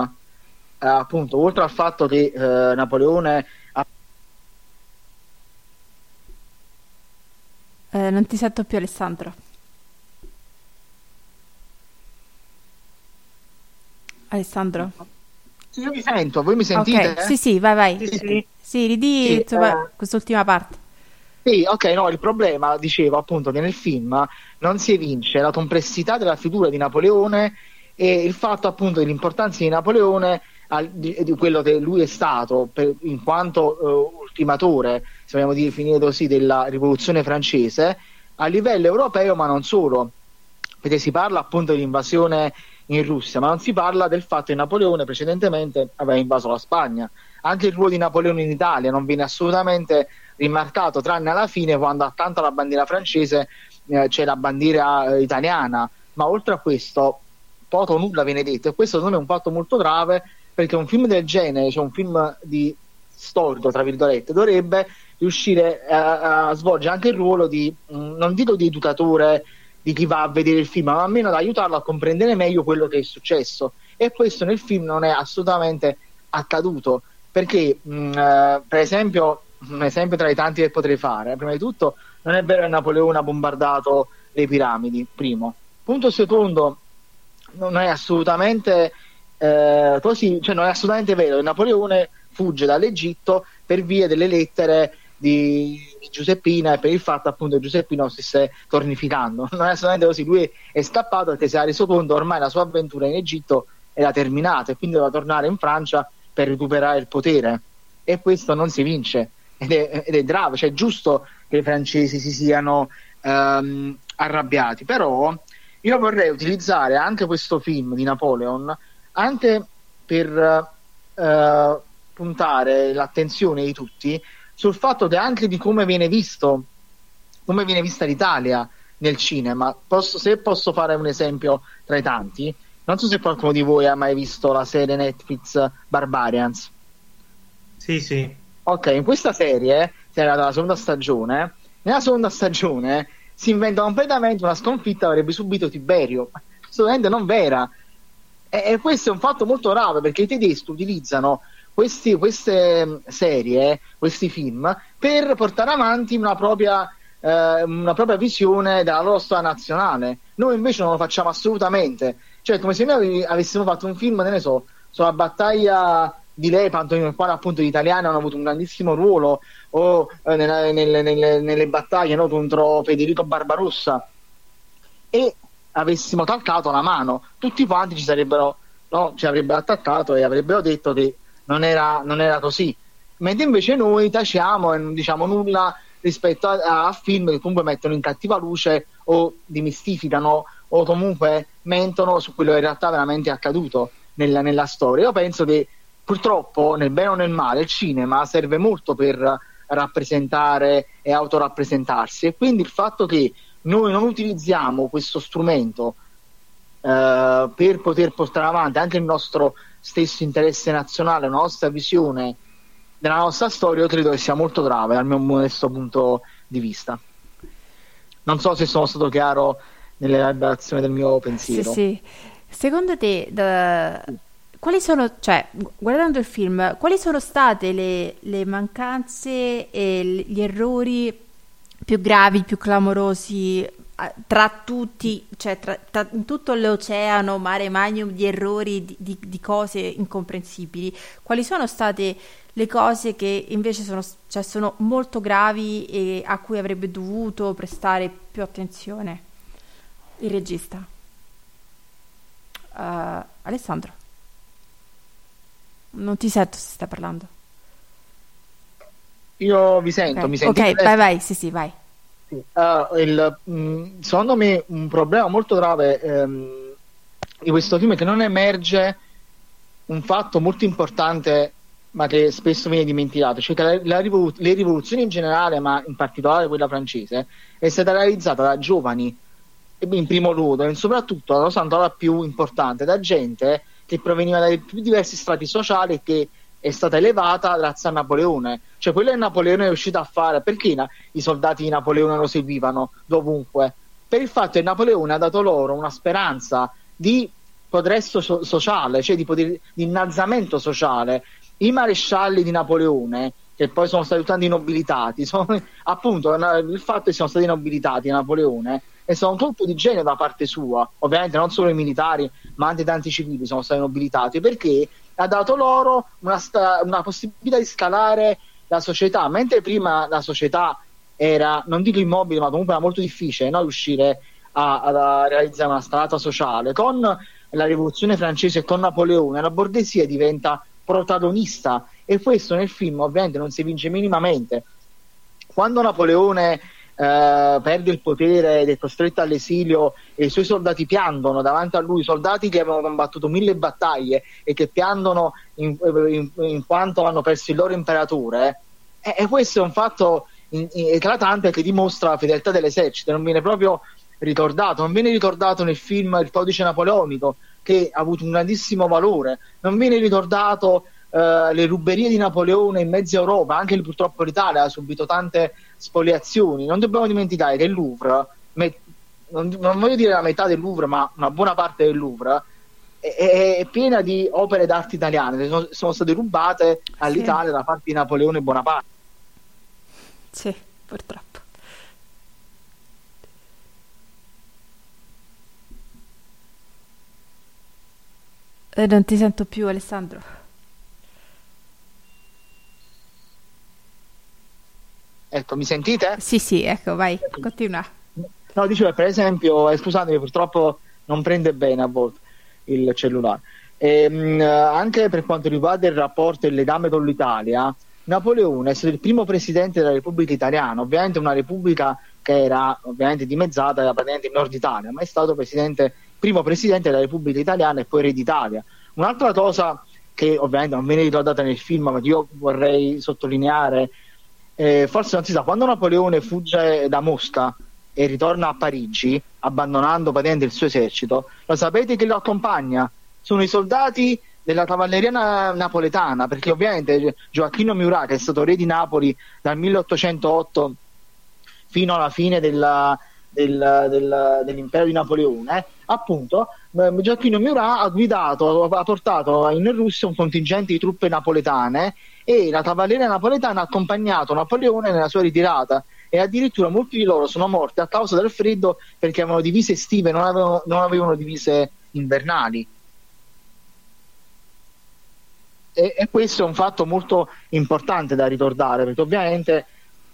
eh, appunto, oltre al fatto che eh, Napoleone ha... Eh, non ti sento più Alessandro. Alessandro? Io mi sento, voi mi sentite? Okay. Sì, sì, vai, vai. Sì, sì. sì ridì sì, insomma, eh... quest'ultima parte. Sì, ok, no, il problema, dicevo appunto, che nel film non si evince la complessità della figura di Napoleone e il fatto appunto dell'importanza di Napoleone al, di, di, quello che lui è stato per, in quanto uh, ultimatore, se vogliamo definire così, della rivoluzione francese a livello europeo, ma non solo, perché si parla appunto dell'invasione in Russia, ma non si parla del fatto che Napoleone precedentemente aveva invaso la Spagna. Anche il ruolo di Napoleone in Italia non viene assolutamente rimarcato, tranne alla fine quando accanto alla bandiera francese eh, c'è la bandiera eh, italiana. Ma oltre a questo, poco o nulla viene detto e questo secondo me è un fatto molto grave perché un film del genere, cioè un film di storico tra virgolette, dovrebbe riuscire a, a svolgere anche il ruolo di, mm, non dico di educatore di chi va a vedere il film, ma almeno ad aiutarlo a comprendere meglio quello che è successo. E questo nel film non è assolutamente accaduto perché mh, mm, eh, per esempio un esempio tra i tanti che potrei fare prima di tutto non è vero che Napoleone ha bombardato le piramidi primo. Punto secondo non è assolutamente eh, così, cioè non è assolutamente vero. Che Napoleone fugge dall'Egitto per via delle lettere di, di Giuseppina e per il fatto appunto che Giuseppina si stesse tornificando. Non è assolutamente così, lui è scappato perché si è reso conto ormai la sua avventura in Egitto era terminata e quindi doveva tornare in Francia per recuperare il potere. E questo non si vince. Ed è, ed è grave, cioè è giusto che i francesi si siano um, arrabbiati, però io vorrei utilizzare anche questo film di Napoleon anche per eh, puntare l'attenzione di tutti sul fatto che anche di come viene visto, come viene vista l'Italia nel cinema. Posso, se posso fare un esempio tra i tanti, non so se qualcuno di voi ha mai visto la serie Netflix Barbarians. Sì, sì. Ok, in questa serie, si è arrivata la seconda stagione, nella seconda stagione si inventa completamente una sconfitta avrebbe subito Tiberio, assolutamente non vera. E, e, questo è un fatto molto grave perché i tedeschi utilizzano questi, queste serie, questi film, per portare avanti una propria, eh, una propria visione della loro storia nazionale. Noi invece non lo facciamo assolutamente. Cioè, come se noi avessimo fatto un film, ne so, sulla battaglia di Lepanto, nel quale appunto gli italiani hanno avuto un grandissimo ruolo, o eh, nelle, nelle, nelle, nelle, battaglie no, contro Federico Barbarossa, e avessimo attaccato la mano, tutti quanti ci sarebbero, no, ci avrebbero attaccato e avrebbero detto che non era, non era così. Mentre invece noi taciamo e non diciamo nulla rispetto a, a, film che comunque mettono in cattiva luce o dimistificano o comunque mentono su quello che in realtà veramente è accaduto nella, nella storia. Io penso che purtroppo, nel bene o nel male, il cinema serve molto per rappresentare e autorappresentarsi e quindi il fatto che noi non utilizziamo questo strumento eh, per poter portare avanti anche il nostro stesso interesse nazionale, la nostra visione della nostra storia, io credo che sia molto grave dal mio modesto punto di vista. Non so se sono stato chiaro nell'elaborazione del mio pensiero. Sì, sì. Secondo te, da... quali sono, cioè, guardando il film, quali sono state le, le mancanze e gli errori più gravi, più clamorosi tra tutti, cioè tra, tra, in tutto l'oceano, mare magnum di errori, di, di, di, cose incomprensibili, quali sono state le cose che invece sono, cioè sono molto gravi e a cui avrebbe dovuto prestare più attenzione il regista? Uh, Alessandro, non ti sento se stai parlando. Io vi sento, okay. mi sento. Ok, vai, vai, sì, sì, vai. Uh, il, mh, mm, secondo me un problema molto grave ehm, di questo film è che non emerge un fatto molto importante ma che spesso viene dimenticato, cioè che la, la rivolut- le rivoluzioni in generale, ma in particolare quella francese, è stata realizzata da giovani in primo luogo e soprattutto, la cosa ancora più importante, da gente che proveniva dai più diversi strati sociali e che è stata elevata grazie a Napoleone. Cioè, quello che Napoleone è riuscito a fare, perché na- i soldati di Napoleone lo seguivano dovunque? Per il fatto che Napoleone ha dato loro una speranza di progresso so- sociale, cioè di, poter- di innalzamento sociale. I marescialli di Napoleone, che poi sono stati tutti nobilitati, sono, appunto il fatto che siano stati nobilitati da Napoleone è stato un colpo di genio da parte sua, ovviamente non solo i militari, ma anche tanti civili sono stati nobilitati, perché ha dato loro una, una possibilità di scalare la società, mentre prima la società era, non dico immobile, ma comunque era molto difficile no? riuscire a, a, realizzare una scalata sociale. Con la rivoluzione francese e con Napoleone, la borghesia diventa protagonista e questo nel film ovviamente non si vince minimamente. Quando Napoleone eh, perde il potere ed è costretto all'esilio e i suoi soldati piangono davanti a lui, soldati che avevano combattuto mille battaglie e che piangono in, in, in quanto hanno perso il loro imperatore, eh, e questo è un fatto in, eclatante che dimostra la fedeltà dell'esercito, non viene proprio ricordato, non viene ricordato nel film Il codice napoleonico che ha avuto un grandissimo valore, non viene ricordato Uh, le ruberie di Napoleone in mezza Europa, anche purtroppo l'Italia ha subito tante spoliazioni. Non dobbiamo dimenticare che il Louvre, me, non, non, voglio dire la metà del Louvre, ma una buona parte del Louvre, è, è piena di opere d'arte italiane che sono, sono state rubate all'Italia sì. da parte di Napoleone Bonaparte. Sì, purtroppo. Eh, non ti sento più, Alessandro. Ecco, mi sentite? Sì, sì, ecco, vai, continua. No, dicevo, per esempio, eh, scusatemi, purtroppo non prende bene a volte il cellulare. E, ehm, mh, anche per quanto riguarda il rapporto e il legame con l'Italia, Napoleone è stato il primo presidente della Repubblica Italiana, ovviamente una repubblica che era ovviamente dimezzata da praticamente in Nord Italia, ma è stato presidente, primo presidente della Repubblica Italiana e poi re d'Italia. Un'altra cosa che ovviamente non viene ricordata nel film, ma che io vorrei sottolineare eh, forse non si sa, quando Napoleone fugge da Mosca e ritorna a Parigi, abbandonando praticamente il suo esercito, lo sapete chi lo accompagna? Sono i soldati della cavalleria na- napoletana, perché ovviamente Gioacchino Murat, che è stato re di Napoli dal 1808 fino alla fine della, del, del, dell'impero di Napoleone, appunto, Giacchino Murat ha guidato, ha portato in Russia un contingente di truppe napoletane e la cavalleria napoletana ha accompagnato Napoleone nella sua ritirata e addirittura molti di loro sono morti a causa del freddo perché avevano divise estive, non avevano, non avevano divise invernali. E, e, questo è un fatto molto importante da ricordare perché ovviamente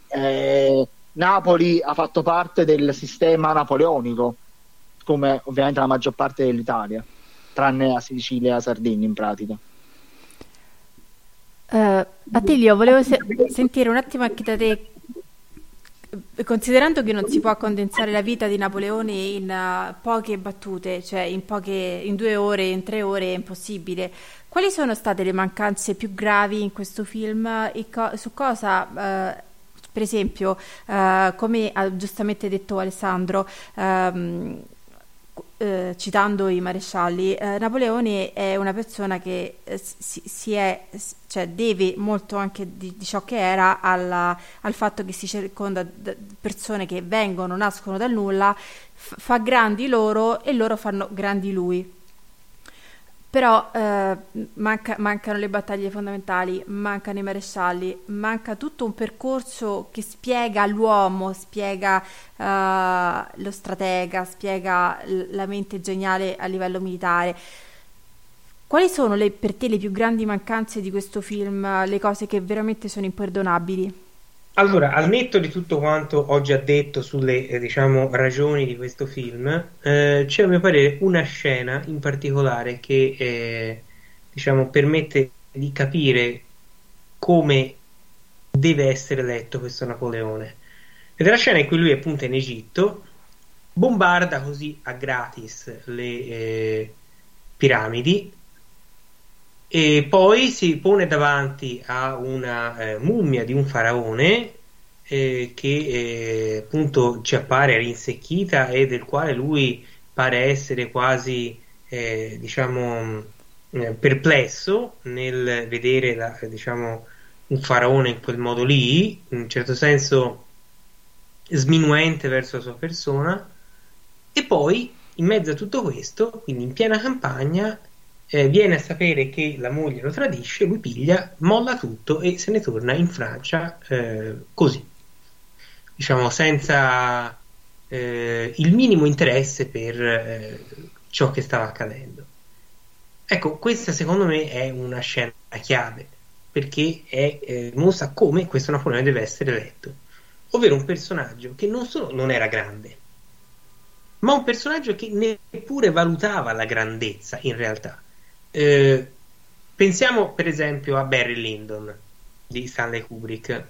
eh, Napoli ha fatto parte del sistema napoleonico come ovviamente la maggior parte dell'Italia tranne la Sicilia e la Sardegna in pratica uh, Attilio volevo se- sentire un attimo anche da te Considerando che non si può condensare la vita di Napoleone in uh, poche battute, cioè in, poche, in due ore, in tre ore è impossibile, quali sono state le mancanze più gravi in questo film? E co- su cosa, uh, per esempio, come ha giustamente detto Alessandro, um, eh, citando i marescialli, eh, Napoleone è una persona che eh, si, si, è, cioè deve molto anche di, di ciò che era alla, al fatto che si circonda di persone che vengono, nascono dal nulla, f- fa grandi loro e loro fanno grandi lui. Però eh, manca, mancano le battaglie fondamentali, mancano i marescialli, manca tutto un percorso che spiega l'uomo, spiega uh, lo stratega, spiega la mente geniale a livello militare. Quali sono le, per te le più grandi mancanze di questo film, le cose che veramente sono imperdonabili? Allora, al netto di tutto quanto ho già detto sulle eh, diciamo, ragioni di questo film, eh, c'è a mio parere una scena in particolare che eh, diciamo, permette di capire come deve essere letto questo Napoleone. Ed è la scena in cui lui è appunto in Egitto, bombarda così a gratis le eh, piramidi e poi si pone davanti a una eh, mummia di un faraone eh, che eh, appunto ci appare rinsecchita e del quale lui pare essere quasi eh, diciamo eh, perplesso nel vedere la, diciamo, un faraone in quel modo lì in un certo senso sminuente verso la sua persona. E poi in mezzo a tutto questo quindi in piena campagna eh, viene a sapere che la moglie lo tradisce, lui piglia, molla tutto e se ne torna in Francia eh, così, diciamo senza eh, il minimo interesse per eh, ciò che stava accadendo. Ecco, questa secondo me è una scena chiave perché è, eh, mostra come questo Napoleone deve essere letto, ovvero un personaggio che non solo non era grande, ma un personaggio che neppure valutava la grandezza in realtà eh, pensiamo per esempio a Barry Lyndon di Stanley Kubrick,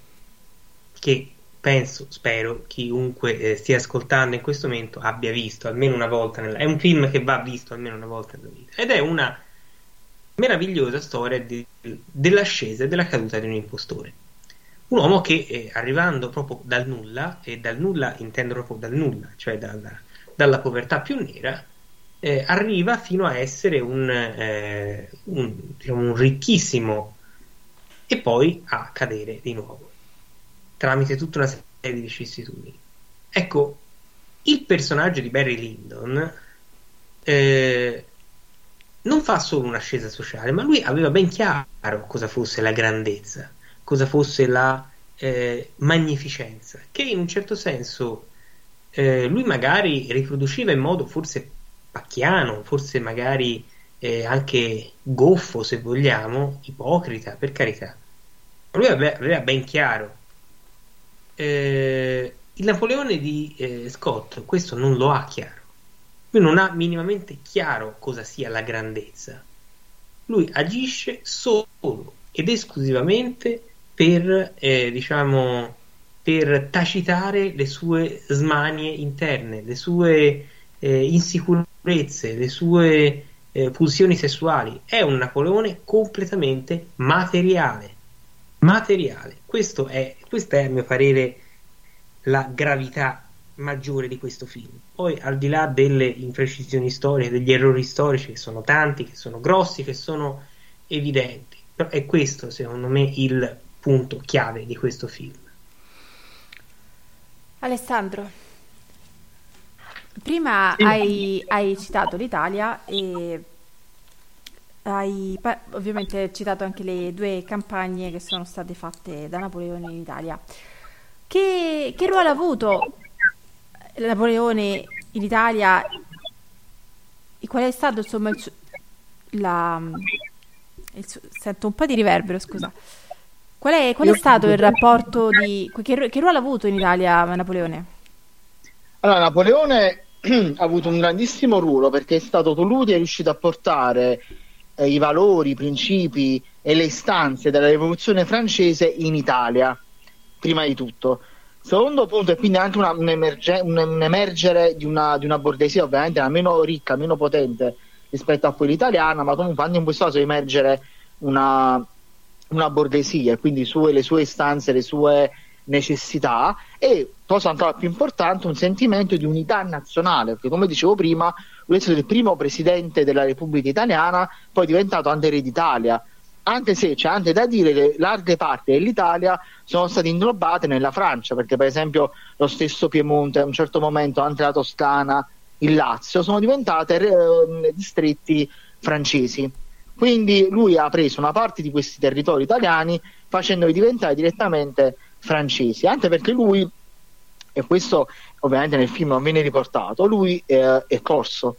che penso, spero, chiunque eh, stia ascoltando in questo momento abbia visto almeno una volta. Nella... È un film che va visto almeno una volta nella vita ed è una meravigliosa storia di, dell'ascesa e della caduta di un impostore. Un uomo che eh, arrivando proprio dal nulla, e dal nulla intendo proprio dal nulla, cioè dalla, dalla povertà più nera, eh, arriva fino a essere un, eh, un, diciamo, un ricchissimo e poi a cadere di nuovo tramite tutta una serie di vicissitudini. Ecco, il personaggio di Barry Lyndon eh, non fa solo un'ascesa sociale, ma lui aveva ben chiaro cosa fosse la grandezza, cosa fosse la eh, magnificenza, che in un certo senso eh, lui magari riproduceva in modo forse pacchiano, forse magari eh, anche goffo se vogliamo, ipocrita, per carità. Lui aveva, ben chiaro. Eh, il Napoleone di eh, Scott questo non lo ha chiaro. Lui non ha minimamente chiaro cosa sia la grandezza. Lui agisce solo ed esclusivamente per, eh, diciamo, per tacitare le sue smanie interne, le sue eh, insicurezze, le sue eh, pulsioni sessuali. È un Napoleone completamente materiale. Materiale. Questo è, questa è, a mio parere, la gravità maggiore di questo film. Poi, al di là delle imprecisioni storiche, degli errori storici, che sono tanti, che sono grossi, che sono evidenti, però è questo, secondo me, il punto chiave di questo film. Alessandro. Prima hai, hai, citato l'Italia e hai ovviamente citato anche le due campagne che sono state fatte da Napoleone in Italia. Che, che ruolo ha avuto Napoleone in Italia? Qual è stato insomma il, la, il, sento un po' di riverbero, scusa. Qual è, qual è stato il rapporto di... Che, che, ruolo ha avuto in Italia Napoleone? Allora, Napoleone ha avuto un grandissimo ruolo perché è stato che è riuscito a portare eh, i valori, i principi e le istanze della rivoluzione francese in Italia, prima di tutto. Secondo punto, e quindi anche una, un, emerge, un, un, emergere di una, di una borghesia ovviamente meno ricca, meno potente rispetto a quella italiana, ma comunque anche in questo caso emergere una, una borghesia, quindi sue, le sue istanze, le sue necessità e, cosa ancora più importante, un sentimento di unità nazionale, perché come dicevo prima, lui è stato il primo presidente della Repubblica Italiana, poi diventato anche re d'Italia, anche se c'è anche da dire che larghe parti dell'Italia sono state inglobate nella Francia, perché per esempio lo stesso Piemonte, a un certo momento anche la Toscana, il Lazio, sono diventate eh, distretti francesi. Quindi lui ha preso una parte di questi territori italiani facendoli diventare direttamente francesi, anche perché lui, e questo ovviamente nel film non viene riportato, lui è, è corso.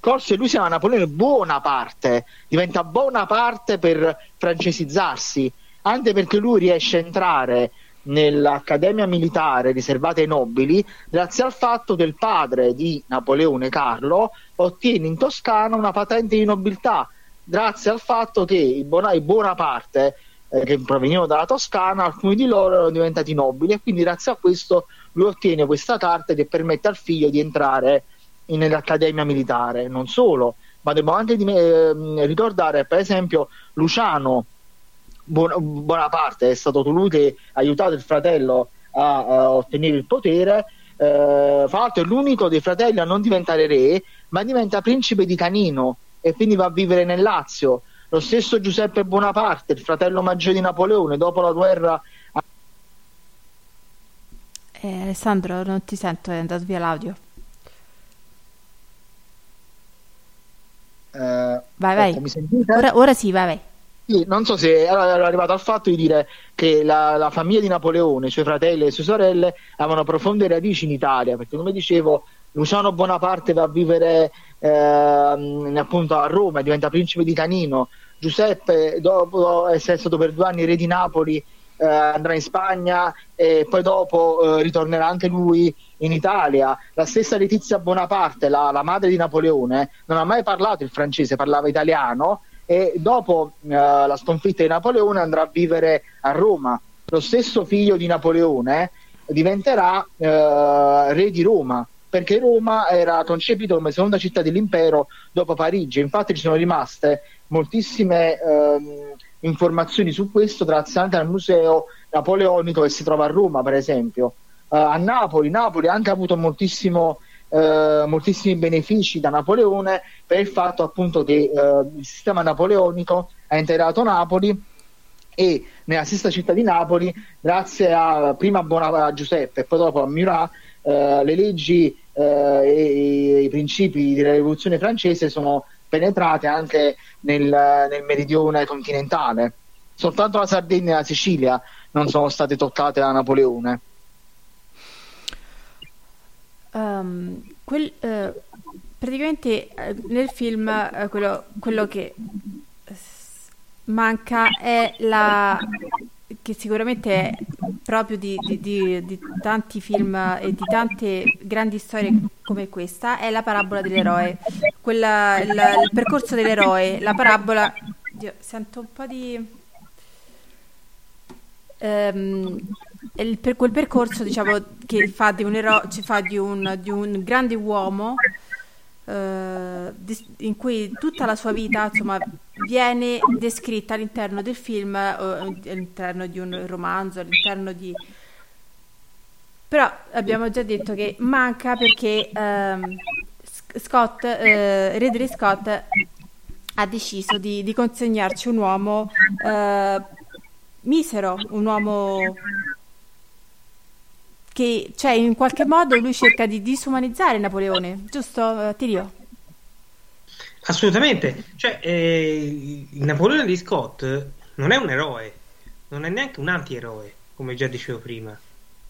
Corso e lui si chiama Napoleone Buonaparte, diventa Bonaparte per francesizzarsi, anche perché lui riesce a entrare nell'Accademia Militare riservata ai nobili grazie al fatto che il padre di Napoleone Carlo ottiene in Toscana una patente di nobiltà grazie al fatto che buona, i Bonaparte eh, che provenivano dalla Toscana, alcuni di loro erano diventati nobili e quindi grazie a questo lui ottiene questa carta che permette al figlio di entrare nell'Accademia Militare. Non solo, ma devo anche di, eh, ricordare per esempio Luciano Bonaparte è stato colui che ha aiutato il fratello a, a ottenere il potere. Eh, fra l'altro è l'unico dei fratelli a non diventare re, ma diventa principe di Canino e quindi va a vivere nel Lazio. Lo stesso Giuseppe Bonaparte, il fratello maggiore di Napoleone, dopo la guerra. Eh, Alessandro, non ti sento, è andato via l'audio. Eh, vai, vai. Ecco, ora, ora, sì, vai, vai. Sì, non so se ero arrivato al fatto di dire che la, la, famiglia di Napoleone, i suoi fratelli e le sue sorelle, avevano profonde radici in Italia, perché come dicevo, Luciano Bonaparte va a vivere eh, appunto a Roma, diventa principe di Canino. Giuseppe, dopo essere stato per due anni re di Napoli, eh, andrà in Spagna e poi dopo eh, ritornerà anche lui in Italia. La stessa Letizia Bonaparte, la, la, madre di Napoleone, non ha mai parlato il francese, parlava italiano e dopo eh, la sconfitta di Napoleone andrà a vivere a Roma. Lo stesso figlio di Napoleone diventerà eh, re di Roma perché Roma era concepito come seconda città dell'impero dopo Parigi. Infatti ci sono rimaste moltissime ehm, informazioni su questo grazie anche al museo napoleonico che si trova a Roma, per esempio. Uh, a Napoli, Napoli ha anche avuto moltissimo, uh, moltissimi benefici da Napoleone per il fatto appunto che uh, il sistema napoleonico ha integrato Napoli e nella stessa città di Napoli, grazie a prima a, a Giuseppe e poi dopo a Murat, le leggi eh, e i principi della rivoluzione francese sono penetrati anche nel, nel meridione continentale. Soltanto la Sardegna e la Sicilia non sono state toccate da Napoleone. Um, quel, uh, praticamente uh, nel film uh, quello, quello, che manca è la che sicuramente è proprio di, di, di, di, tanti film e di tante grandi storie come questa, è la parabola dell'eroe, Quella, il, il percorso dell'eroe, la parabola... Dio, sento un po' di... Um, il, per, quel percorso diciamo, che fa di un, ero- cioè fa di un, di un grande uomo in cui tutta la sua vita insomma, viene descritta all'interno del film, uh, all'interno di un romanzo, all'interno di... Però abbiamo già detto che manca perché uh, Scott, uh, Ridley Scott ha deciso di, di consegnarci un uomo misero, un uomo che cioè, in qualche modo lui cerca di disumanizzare Napoleone, giusto eh, Tirio? Assolutamente, cioè eh, Napoleone di Scott non è un eroe, non è neanche un antieroe, come già dicevo prima,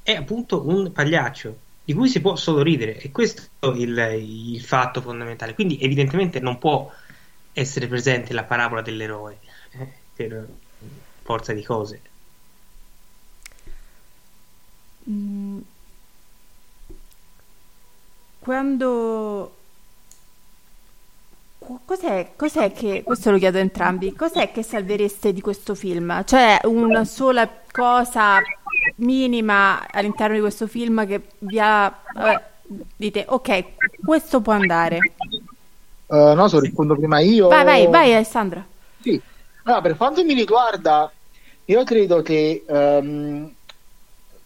è appunto un pagliaccio di cui si può solo ridere e questo è il, il fatto fondamentale. Quindi evidentemente non può essere presente la parabola dell'eroe eh, per forza di cose. Mm. Quando Cos'è, cos'è, che, questo lo chiedo a entrambi, cos'è che salvereste di questo film? Cioè una sola cosa minima all'interno di questo film che vi ha... Vabbè, dite, ok, questo può andare. Uh, no, so, rispondo prima io. Vai, vai, vai Alessandra. Sì, allora, per quanto mi riguarda, io credo che um,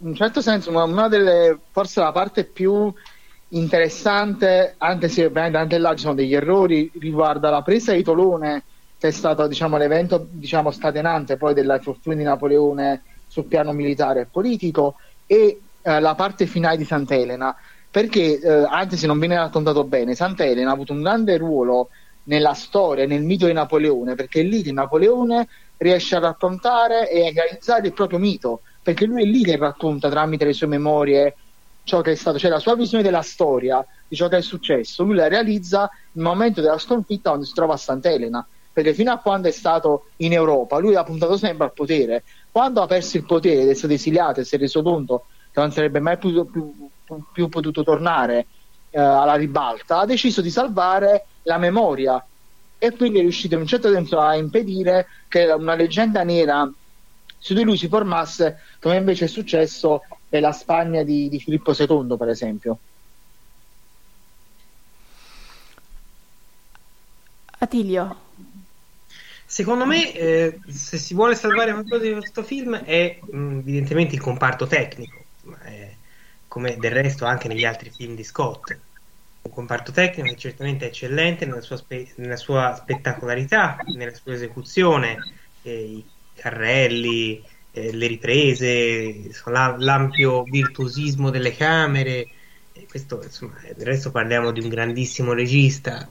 in un certo senso una, una delle, forse la parte più interessante, anche se ovviamente anche là ci sono degli errori, riguarda la presa di Tolone, che è stato diciamo, l'evento diciamo, scatenante poi della fortuna di Napoleone sul piano militare e politico, e eh, la parte finale di Sant'Elena, perché eh, anche se non viene raccontato bene, Sant'Elena ha avuto un grande ruolo nella storia, nel mito di Napoleone, perché lì che Napoleone riesce a raccontare e a realizzare il proprio mito, perché lui è lì che racconta tramite le sue memorie ciò che è stato, cioè la sua visione della storia, di ciò che è successo, lui la realizza nel momento della sconfitta quando si trova a Sant'Elena, perché fino a quando è stato in Europa lui ha puntato sempre al potere, quando ha perso il potere ed è stato esiliato e si è reso conto che non sarebbe mai più, più, più potuto tornare eh, alla ribalta, ha deciso di salvare la memoria. E quindi è riuscito in un certo senso a impedire che una leggenda nera su di lui si formasse come invece è successo nella Spagna di, di Filippo II, per esempio. Attilio. Secondo me, eh, se si vuole salvare qualcosa di questo film è mh, mm, evidentemente il comparto tecnico, eh, come del resto anche negli altri film di Scott. Un comparto tecnico che certamente è eccellente nella sua, spe- nella sua spettacolarità, nella sua esecuzione, eh, i carrelli, eh, le riprese, l'ampio virtuosismo delle camere. Questo, insomma, del resto parliamo di un grandissimo regista.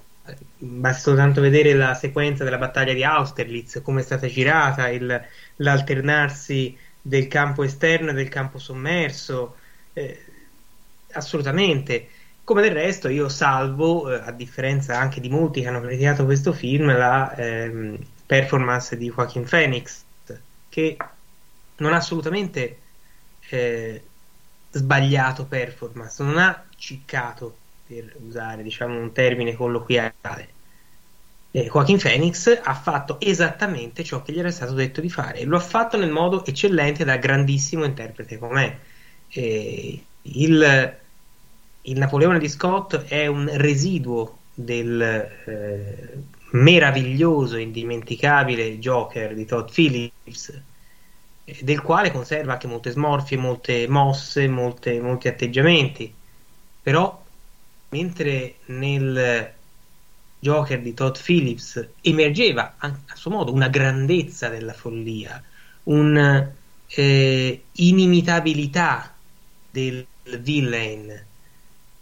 Basta soltanto vedere la sequenza della battaglia di Austerlitz, come è stata girata, il, l'alternarsi del campo esterno e del campo sommerso. Eh, assolutamente. Come del resto, io salvo, eh, a differenza anche di molti che hanno criticato questo film, la ehm, performance di Joaquin Phoenix, che non ha assolutamente eh, sbagliato performance, non ha ciccato, per usare diciamo un termine colloquiale. Eh, Joaquin Phoenix ha fatto esattamente ciò che gli era stato detto di fare e lo ha fatto nel modo eccellente da grandissimo interprete com'è. Eh, il, il, Napoleone di Scott è un residuo del eh, meraviglioso, indimenticabile Joker di Todd Phillips del quale conserva anche molte smorfie, molte mosse, molte, molti atteggiamenti. Però, mentre nel Joker di Todd Phillips emergeva a suo modo una grandezza della follia, un'inimitabilità eh, del villain,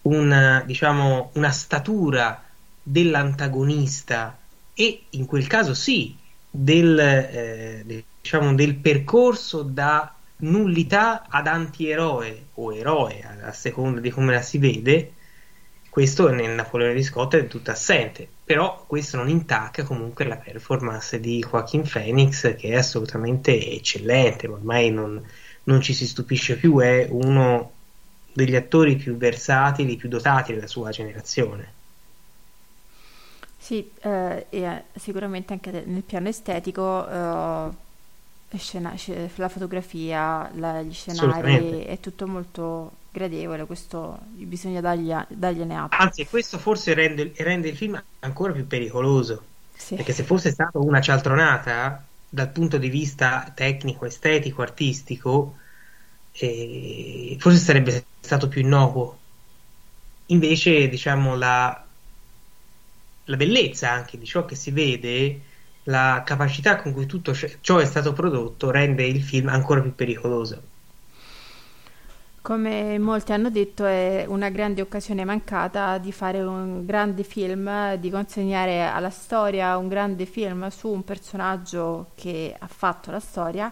una, diciamo, una statura dell'antagonista e in quel caso sì del, eh, diciamo, del percorso da nullità ad antieroe o eroe, a, a seconda di come la si vede, questo nel Napoleone di Scott è tutto assente, però questo non intacca comunque la performance di Joaquin Phoenix che è assolutamente eccellente, ormai non, non ci si stupisce più, è uno degli attori più versatili, più dotati della sua generazione. Sì, eh, e sicuramente anche nel piano estetico eh, scena- la fotografia, la- gli scenari, è tutto molto gradevole, questo bisogna dargli, dargliene atto. Anzi, questo forse rende, rende il film ancora più pericoloso, Sì. perché se fosse stata una cialtronata dal punto di vista tecnico, estetico, artistico, eh, forse sarebbe stato più innocuo. Invece, diciamo, la, la bellezza anche di ciò che si vede la capacità con cui tutto ciò è stato prodotto rende il film ancora più pericoloso. Come molti hanno detto, è una grande occasione mancata di fare un grande film, di consegnare alla storia un grande film su un personaggio che ha fatto la storia,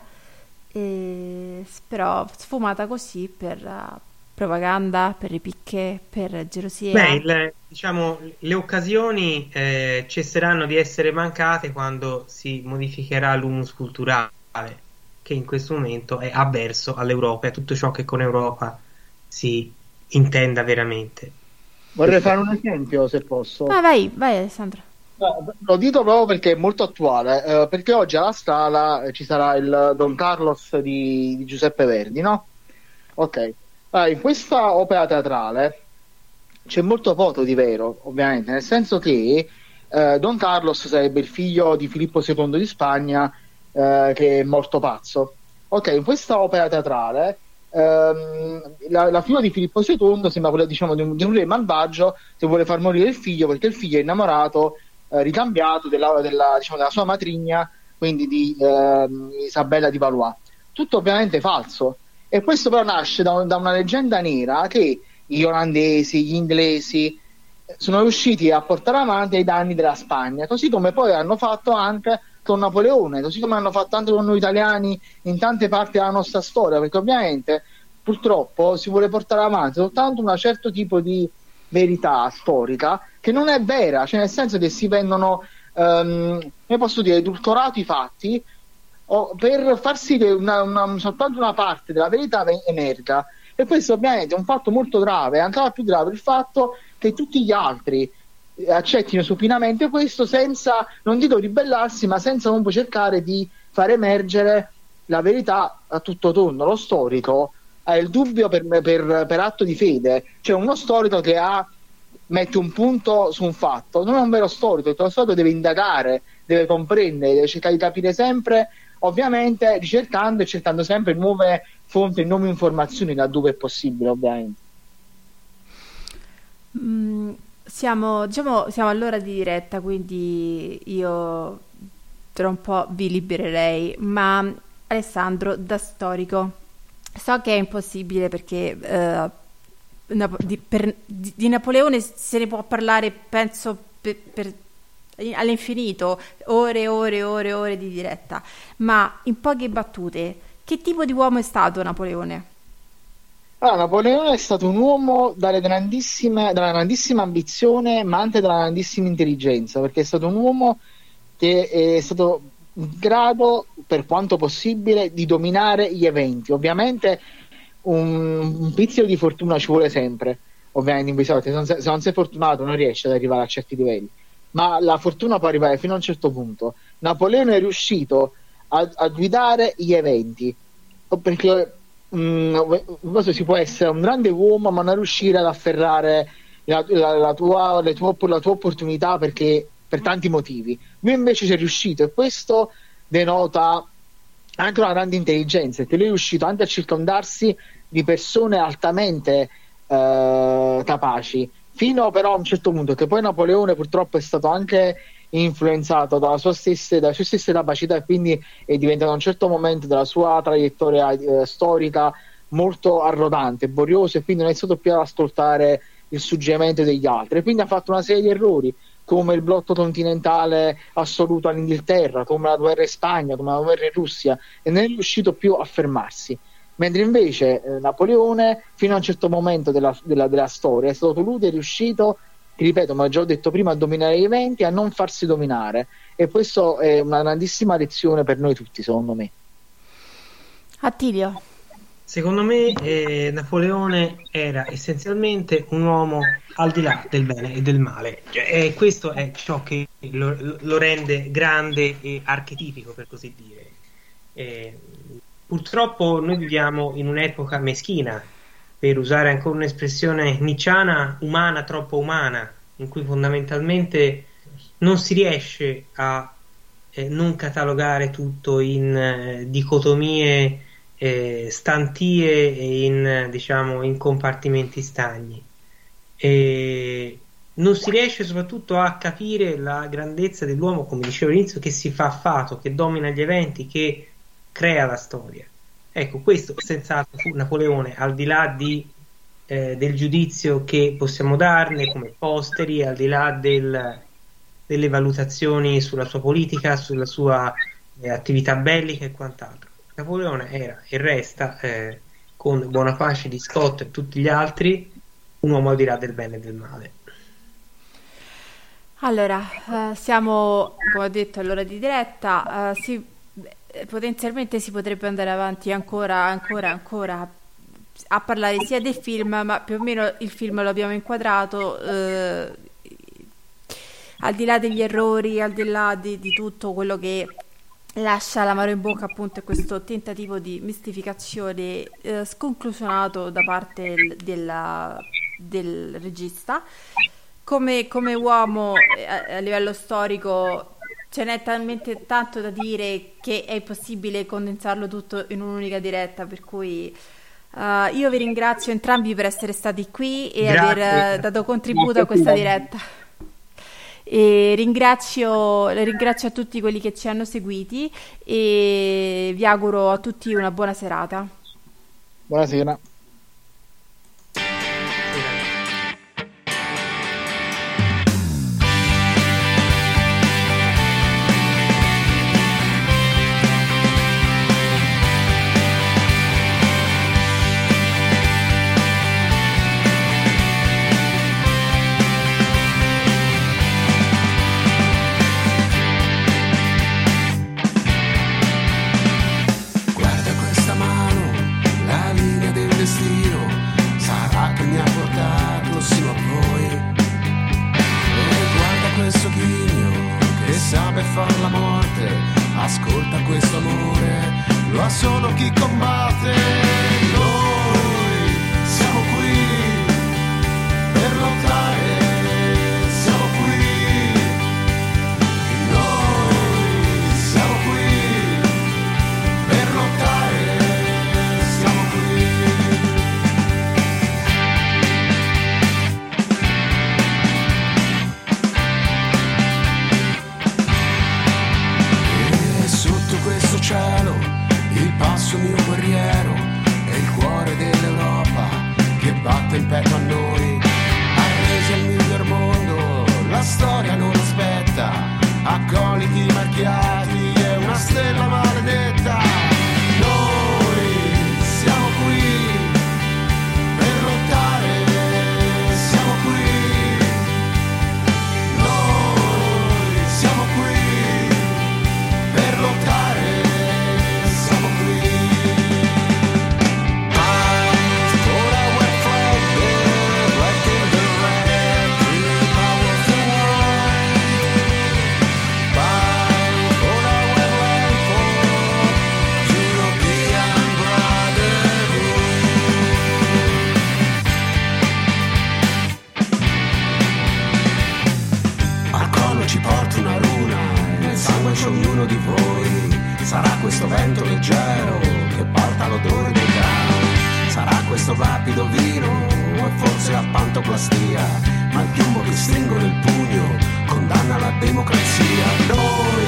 e però sfumata così per propaganda, per ripicche, per gelosia. Beh, il, diciamo, le occasioni eh, cesseranno di essere mancate quando si modificherà l'humus culturale che in questo momento è avverso all'Europa e a tutto ciò che con Europa si intenda veramente. Vorrei fare un esempio, se posso. Ah, vai, vai Alessandro. No, lo dico proprio perché è molto attuale, eh, perché oggi alla Scala ci sarà il Don Carlos di, di Giuseppe Verdi, no? Ok. Allora, in questa opera teatrale c'è molto poco di vero, ovviamente, nel senso che eh, Don Carlos sarebbe il figlio di Filippo II di Spagna eh, che è morto pazzo. Ok, in questa opera teatrale ehm, la, la, figura di Filippo II sembra quella diciamo, di, un, di un re malvagio che vuole far morire il figlio perché il figlio è innamorato, eh, ricambiato della, della, diciamo, della, sua matrigna, quindi di eh, Isabella di Valois. Tutto ovviamente falso. E questo però nasce da, da una leggenda nera che gli olandesi, gli inglesi sono riusciti a portare avanti ai danni della Spagna, così come poi hanno fatto anche con Napoleone, così come hanno fatto anche con noi italiani in tante parti della nostra storia, perché ovviamente purtroppo si vuole portare avanti soltanto un certo tipo di verità storica che non è vera, cioè nel senso che si vendono, um, come posso dire, edulcorati i fatti o per far sì che una, una, soltanto una parte della verità emerga. E questo ovviamente è un fatto molto grave, ancora più grave il fatto che tutti gli altri accettino supinamente questo senza, non dico ribellarsi, ma senza comunque cercare di far emergere la verità a tutto tondo. Lo storico ha il dubbio per, per, per atto di fede, cioè uno storico che ha, mette un punto su un fatto, non è un vero storico, lo storico deve indagare, deve comprendere, deve cercare di capire sempre, ovviamente ricercando e cercando sempre nuove fonti e nuove informazioni laddove è possibile, ovviamente. Mm siamo, diciamo, siamo all'ora di diretta, quindi io tra un po' vi libererei, ma Alessandro, da storico, so che è impossibile perché eh, di, per, di, Napoleone se ne può parlare, penso, per, per, all'infinito, ore e ore e ore e ore di diretta, ma in poche battute, che tipo di uomo è stato Napoleone? Allora, Napoleone è stato un uomo dalla grandissima ambizione, ma anche dalla grandissima intelligenza, perché è stato un uomo che è stato in grado, per quanto possibile, di dominare gli eventi. Ovviamente un, un pizzico di fortuna ci vuole sempre, ovviamente in questi se non sei fortunato non riesci ad arrivare a certi livelli, ma la fortuna può arrivare fino a un certo punto. Napoleone è riuscito a, a guidare gli eventi, perché mh, si può essere un grande uomo ma non riuscire ad afferrare la, la, la, tua, tue, la tua opportunità perché per tanti motivi. Lui invece ci è riuscito e questo denota anche una grande intelligenza, perché lui è riuscito anche a circondarsi di persone altamente eh, capaci, fino però a un certo punto, che poi Napoleone purtroppo è stato anche influenzato dalla sua stessa, dalle sue stesse capacità e quindi è diventato a un certo momento della sua traiettoria eh, storica molto arrogante, borioso e quindi non è stato più ad ascoltare il suggerimento degli altri. E quindi ha fatto una serie di errori come il blocco continentale assoluto all'Inghilterra, come la guerra in Spagna, come la guerra in Russia e non è riuscito più a fermarsi. Mentre invece eh, Napoleone, fino a un certo momento della, della, della storia, è stato lui che è riuscito ti ripeto, ma già ho detto prima, a dominare gli eventi, a non farsi dominare. E questo è una grandissima lezione per noi tutti, secondo me. Attilio. Secondo me eh, Napoleone era essenzialmente un uomo al di là del bene e del male. Cioè, e questo è ciò che lo, lo, rende grande e archetipico, per così dire. Eh, purtroppo noi viviamo in un'epoca meschina per usare ancora un'espressione nicciana, umana, troppo umana, in cui fondamentalmente non si riesce a eh, non catalogare tutto in eh, dicotomie eh, stantie e in, diciamo, in compartimenti stagni. E non si riesce soprattutto a capire la grandezza dell'uomo, come dicevo all'inizio, che si fa fato, che domina gli eventi, che crea la storia. Ecco, questo senz'altro fu Napoleone, al di là di, eh, del giudizio che possiamo darne come posteri, al di là del, delle valutazioni sulla sua politica, sulla sua eh, attività bellica e quant'altro. Napoleone era e resta, eh, con buona pace di Scott e tutti gli altri, un uomo al di là del bene e del male. Allora, uh, siamo, come ho detto, all'ora di diretta. Uh, si, potenzialmente si potrebbe andare avanti ancora, ancora, ancora a parlare sia del film, ma più o meno il film lo abbiamo inquadrato. Uh, al di là degli errori, al di là di, di tutto quello che lascia l'amaro in bocca appunto questo tentativo di mistificazione eh, sconclusionato da parte del, della, del regista. Come, come uomo eh, a, livello storico ce n'è talmente tanto da dire che è impossibile condensarlo tutto in un'unica diretta, per cui uh, io vi ringrazio entrambi per essere stati qui e Grazie. aver uh, dato contributo a questa diretta. E ringrazio, ringrazio a tutti quelli che ci hanno seguiti e vi auguro a tutti una buona serata. Buonasera. sonoplastia, ma anche un modo che stringo nel pugno, condanna la democrazia. Noi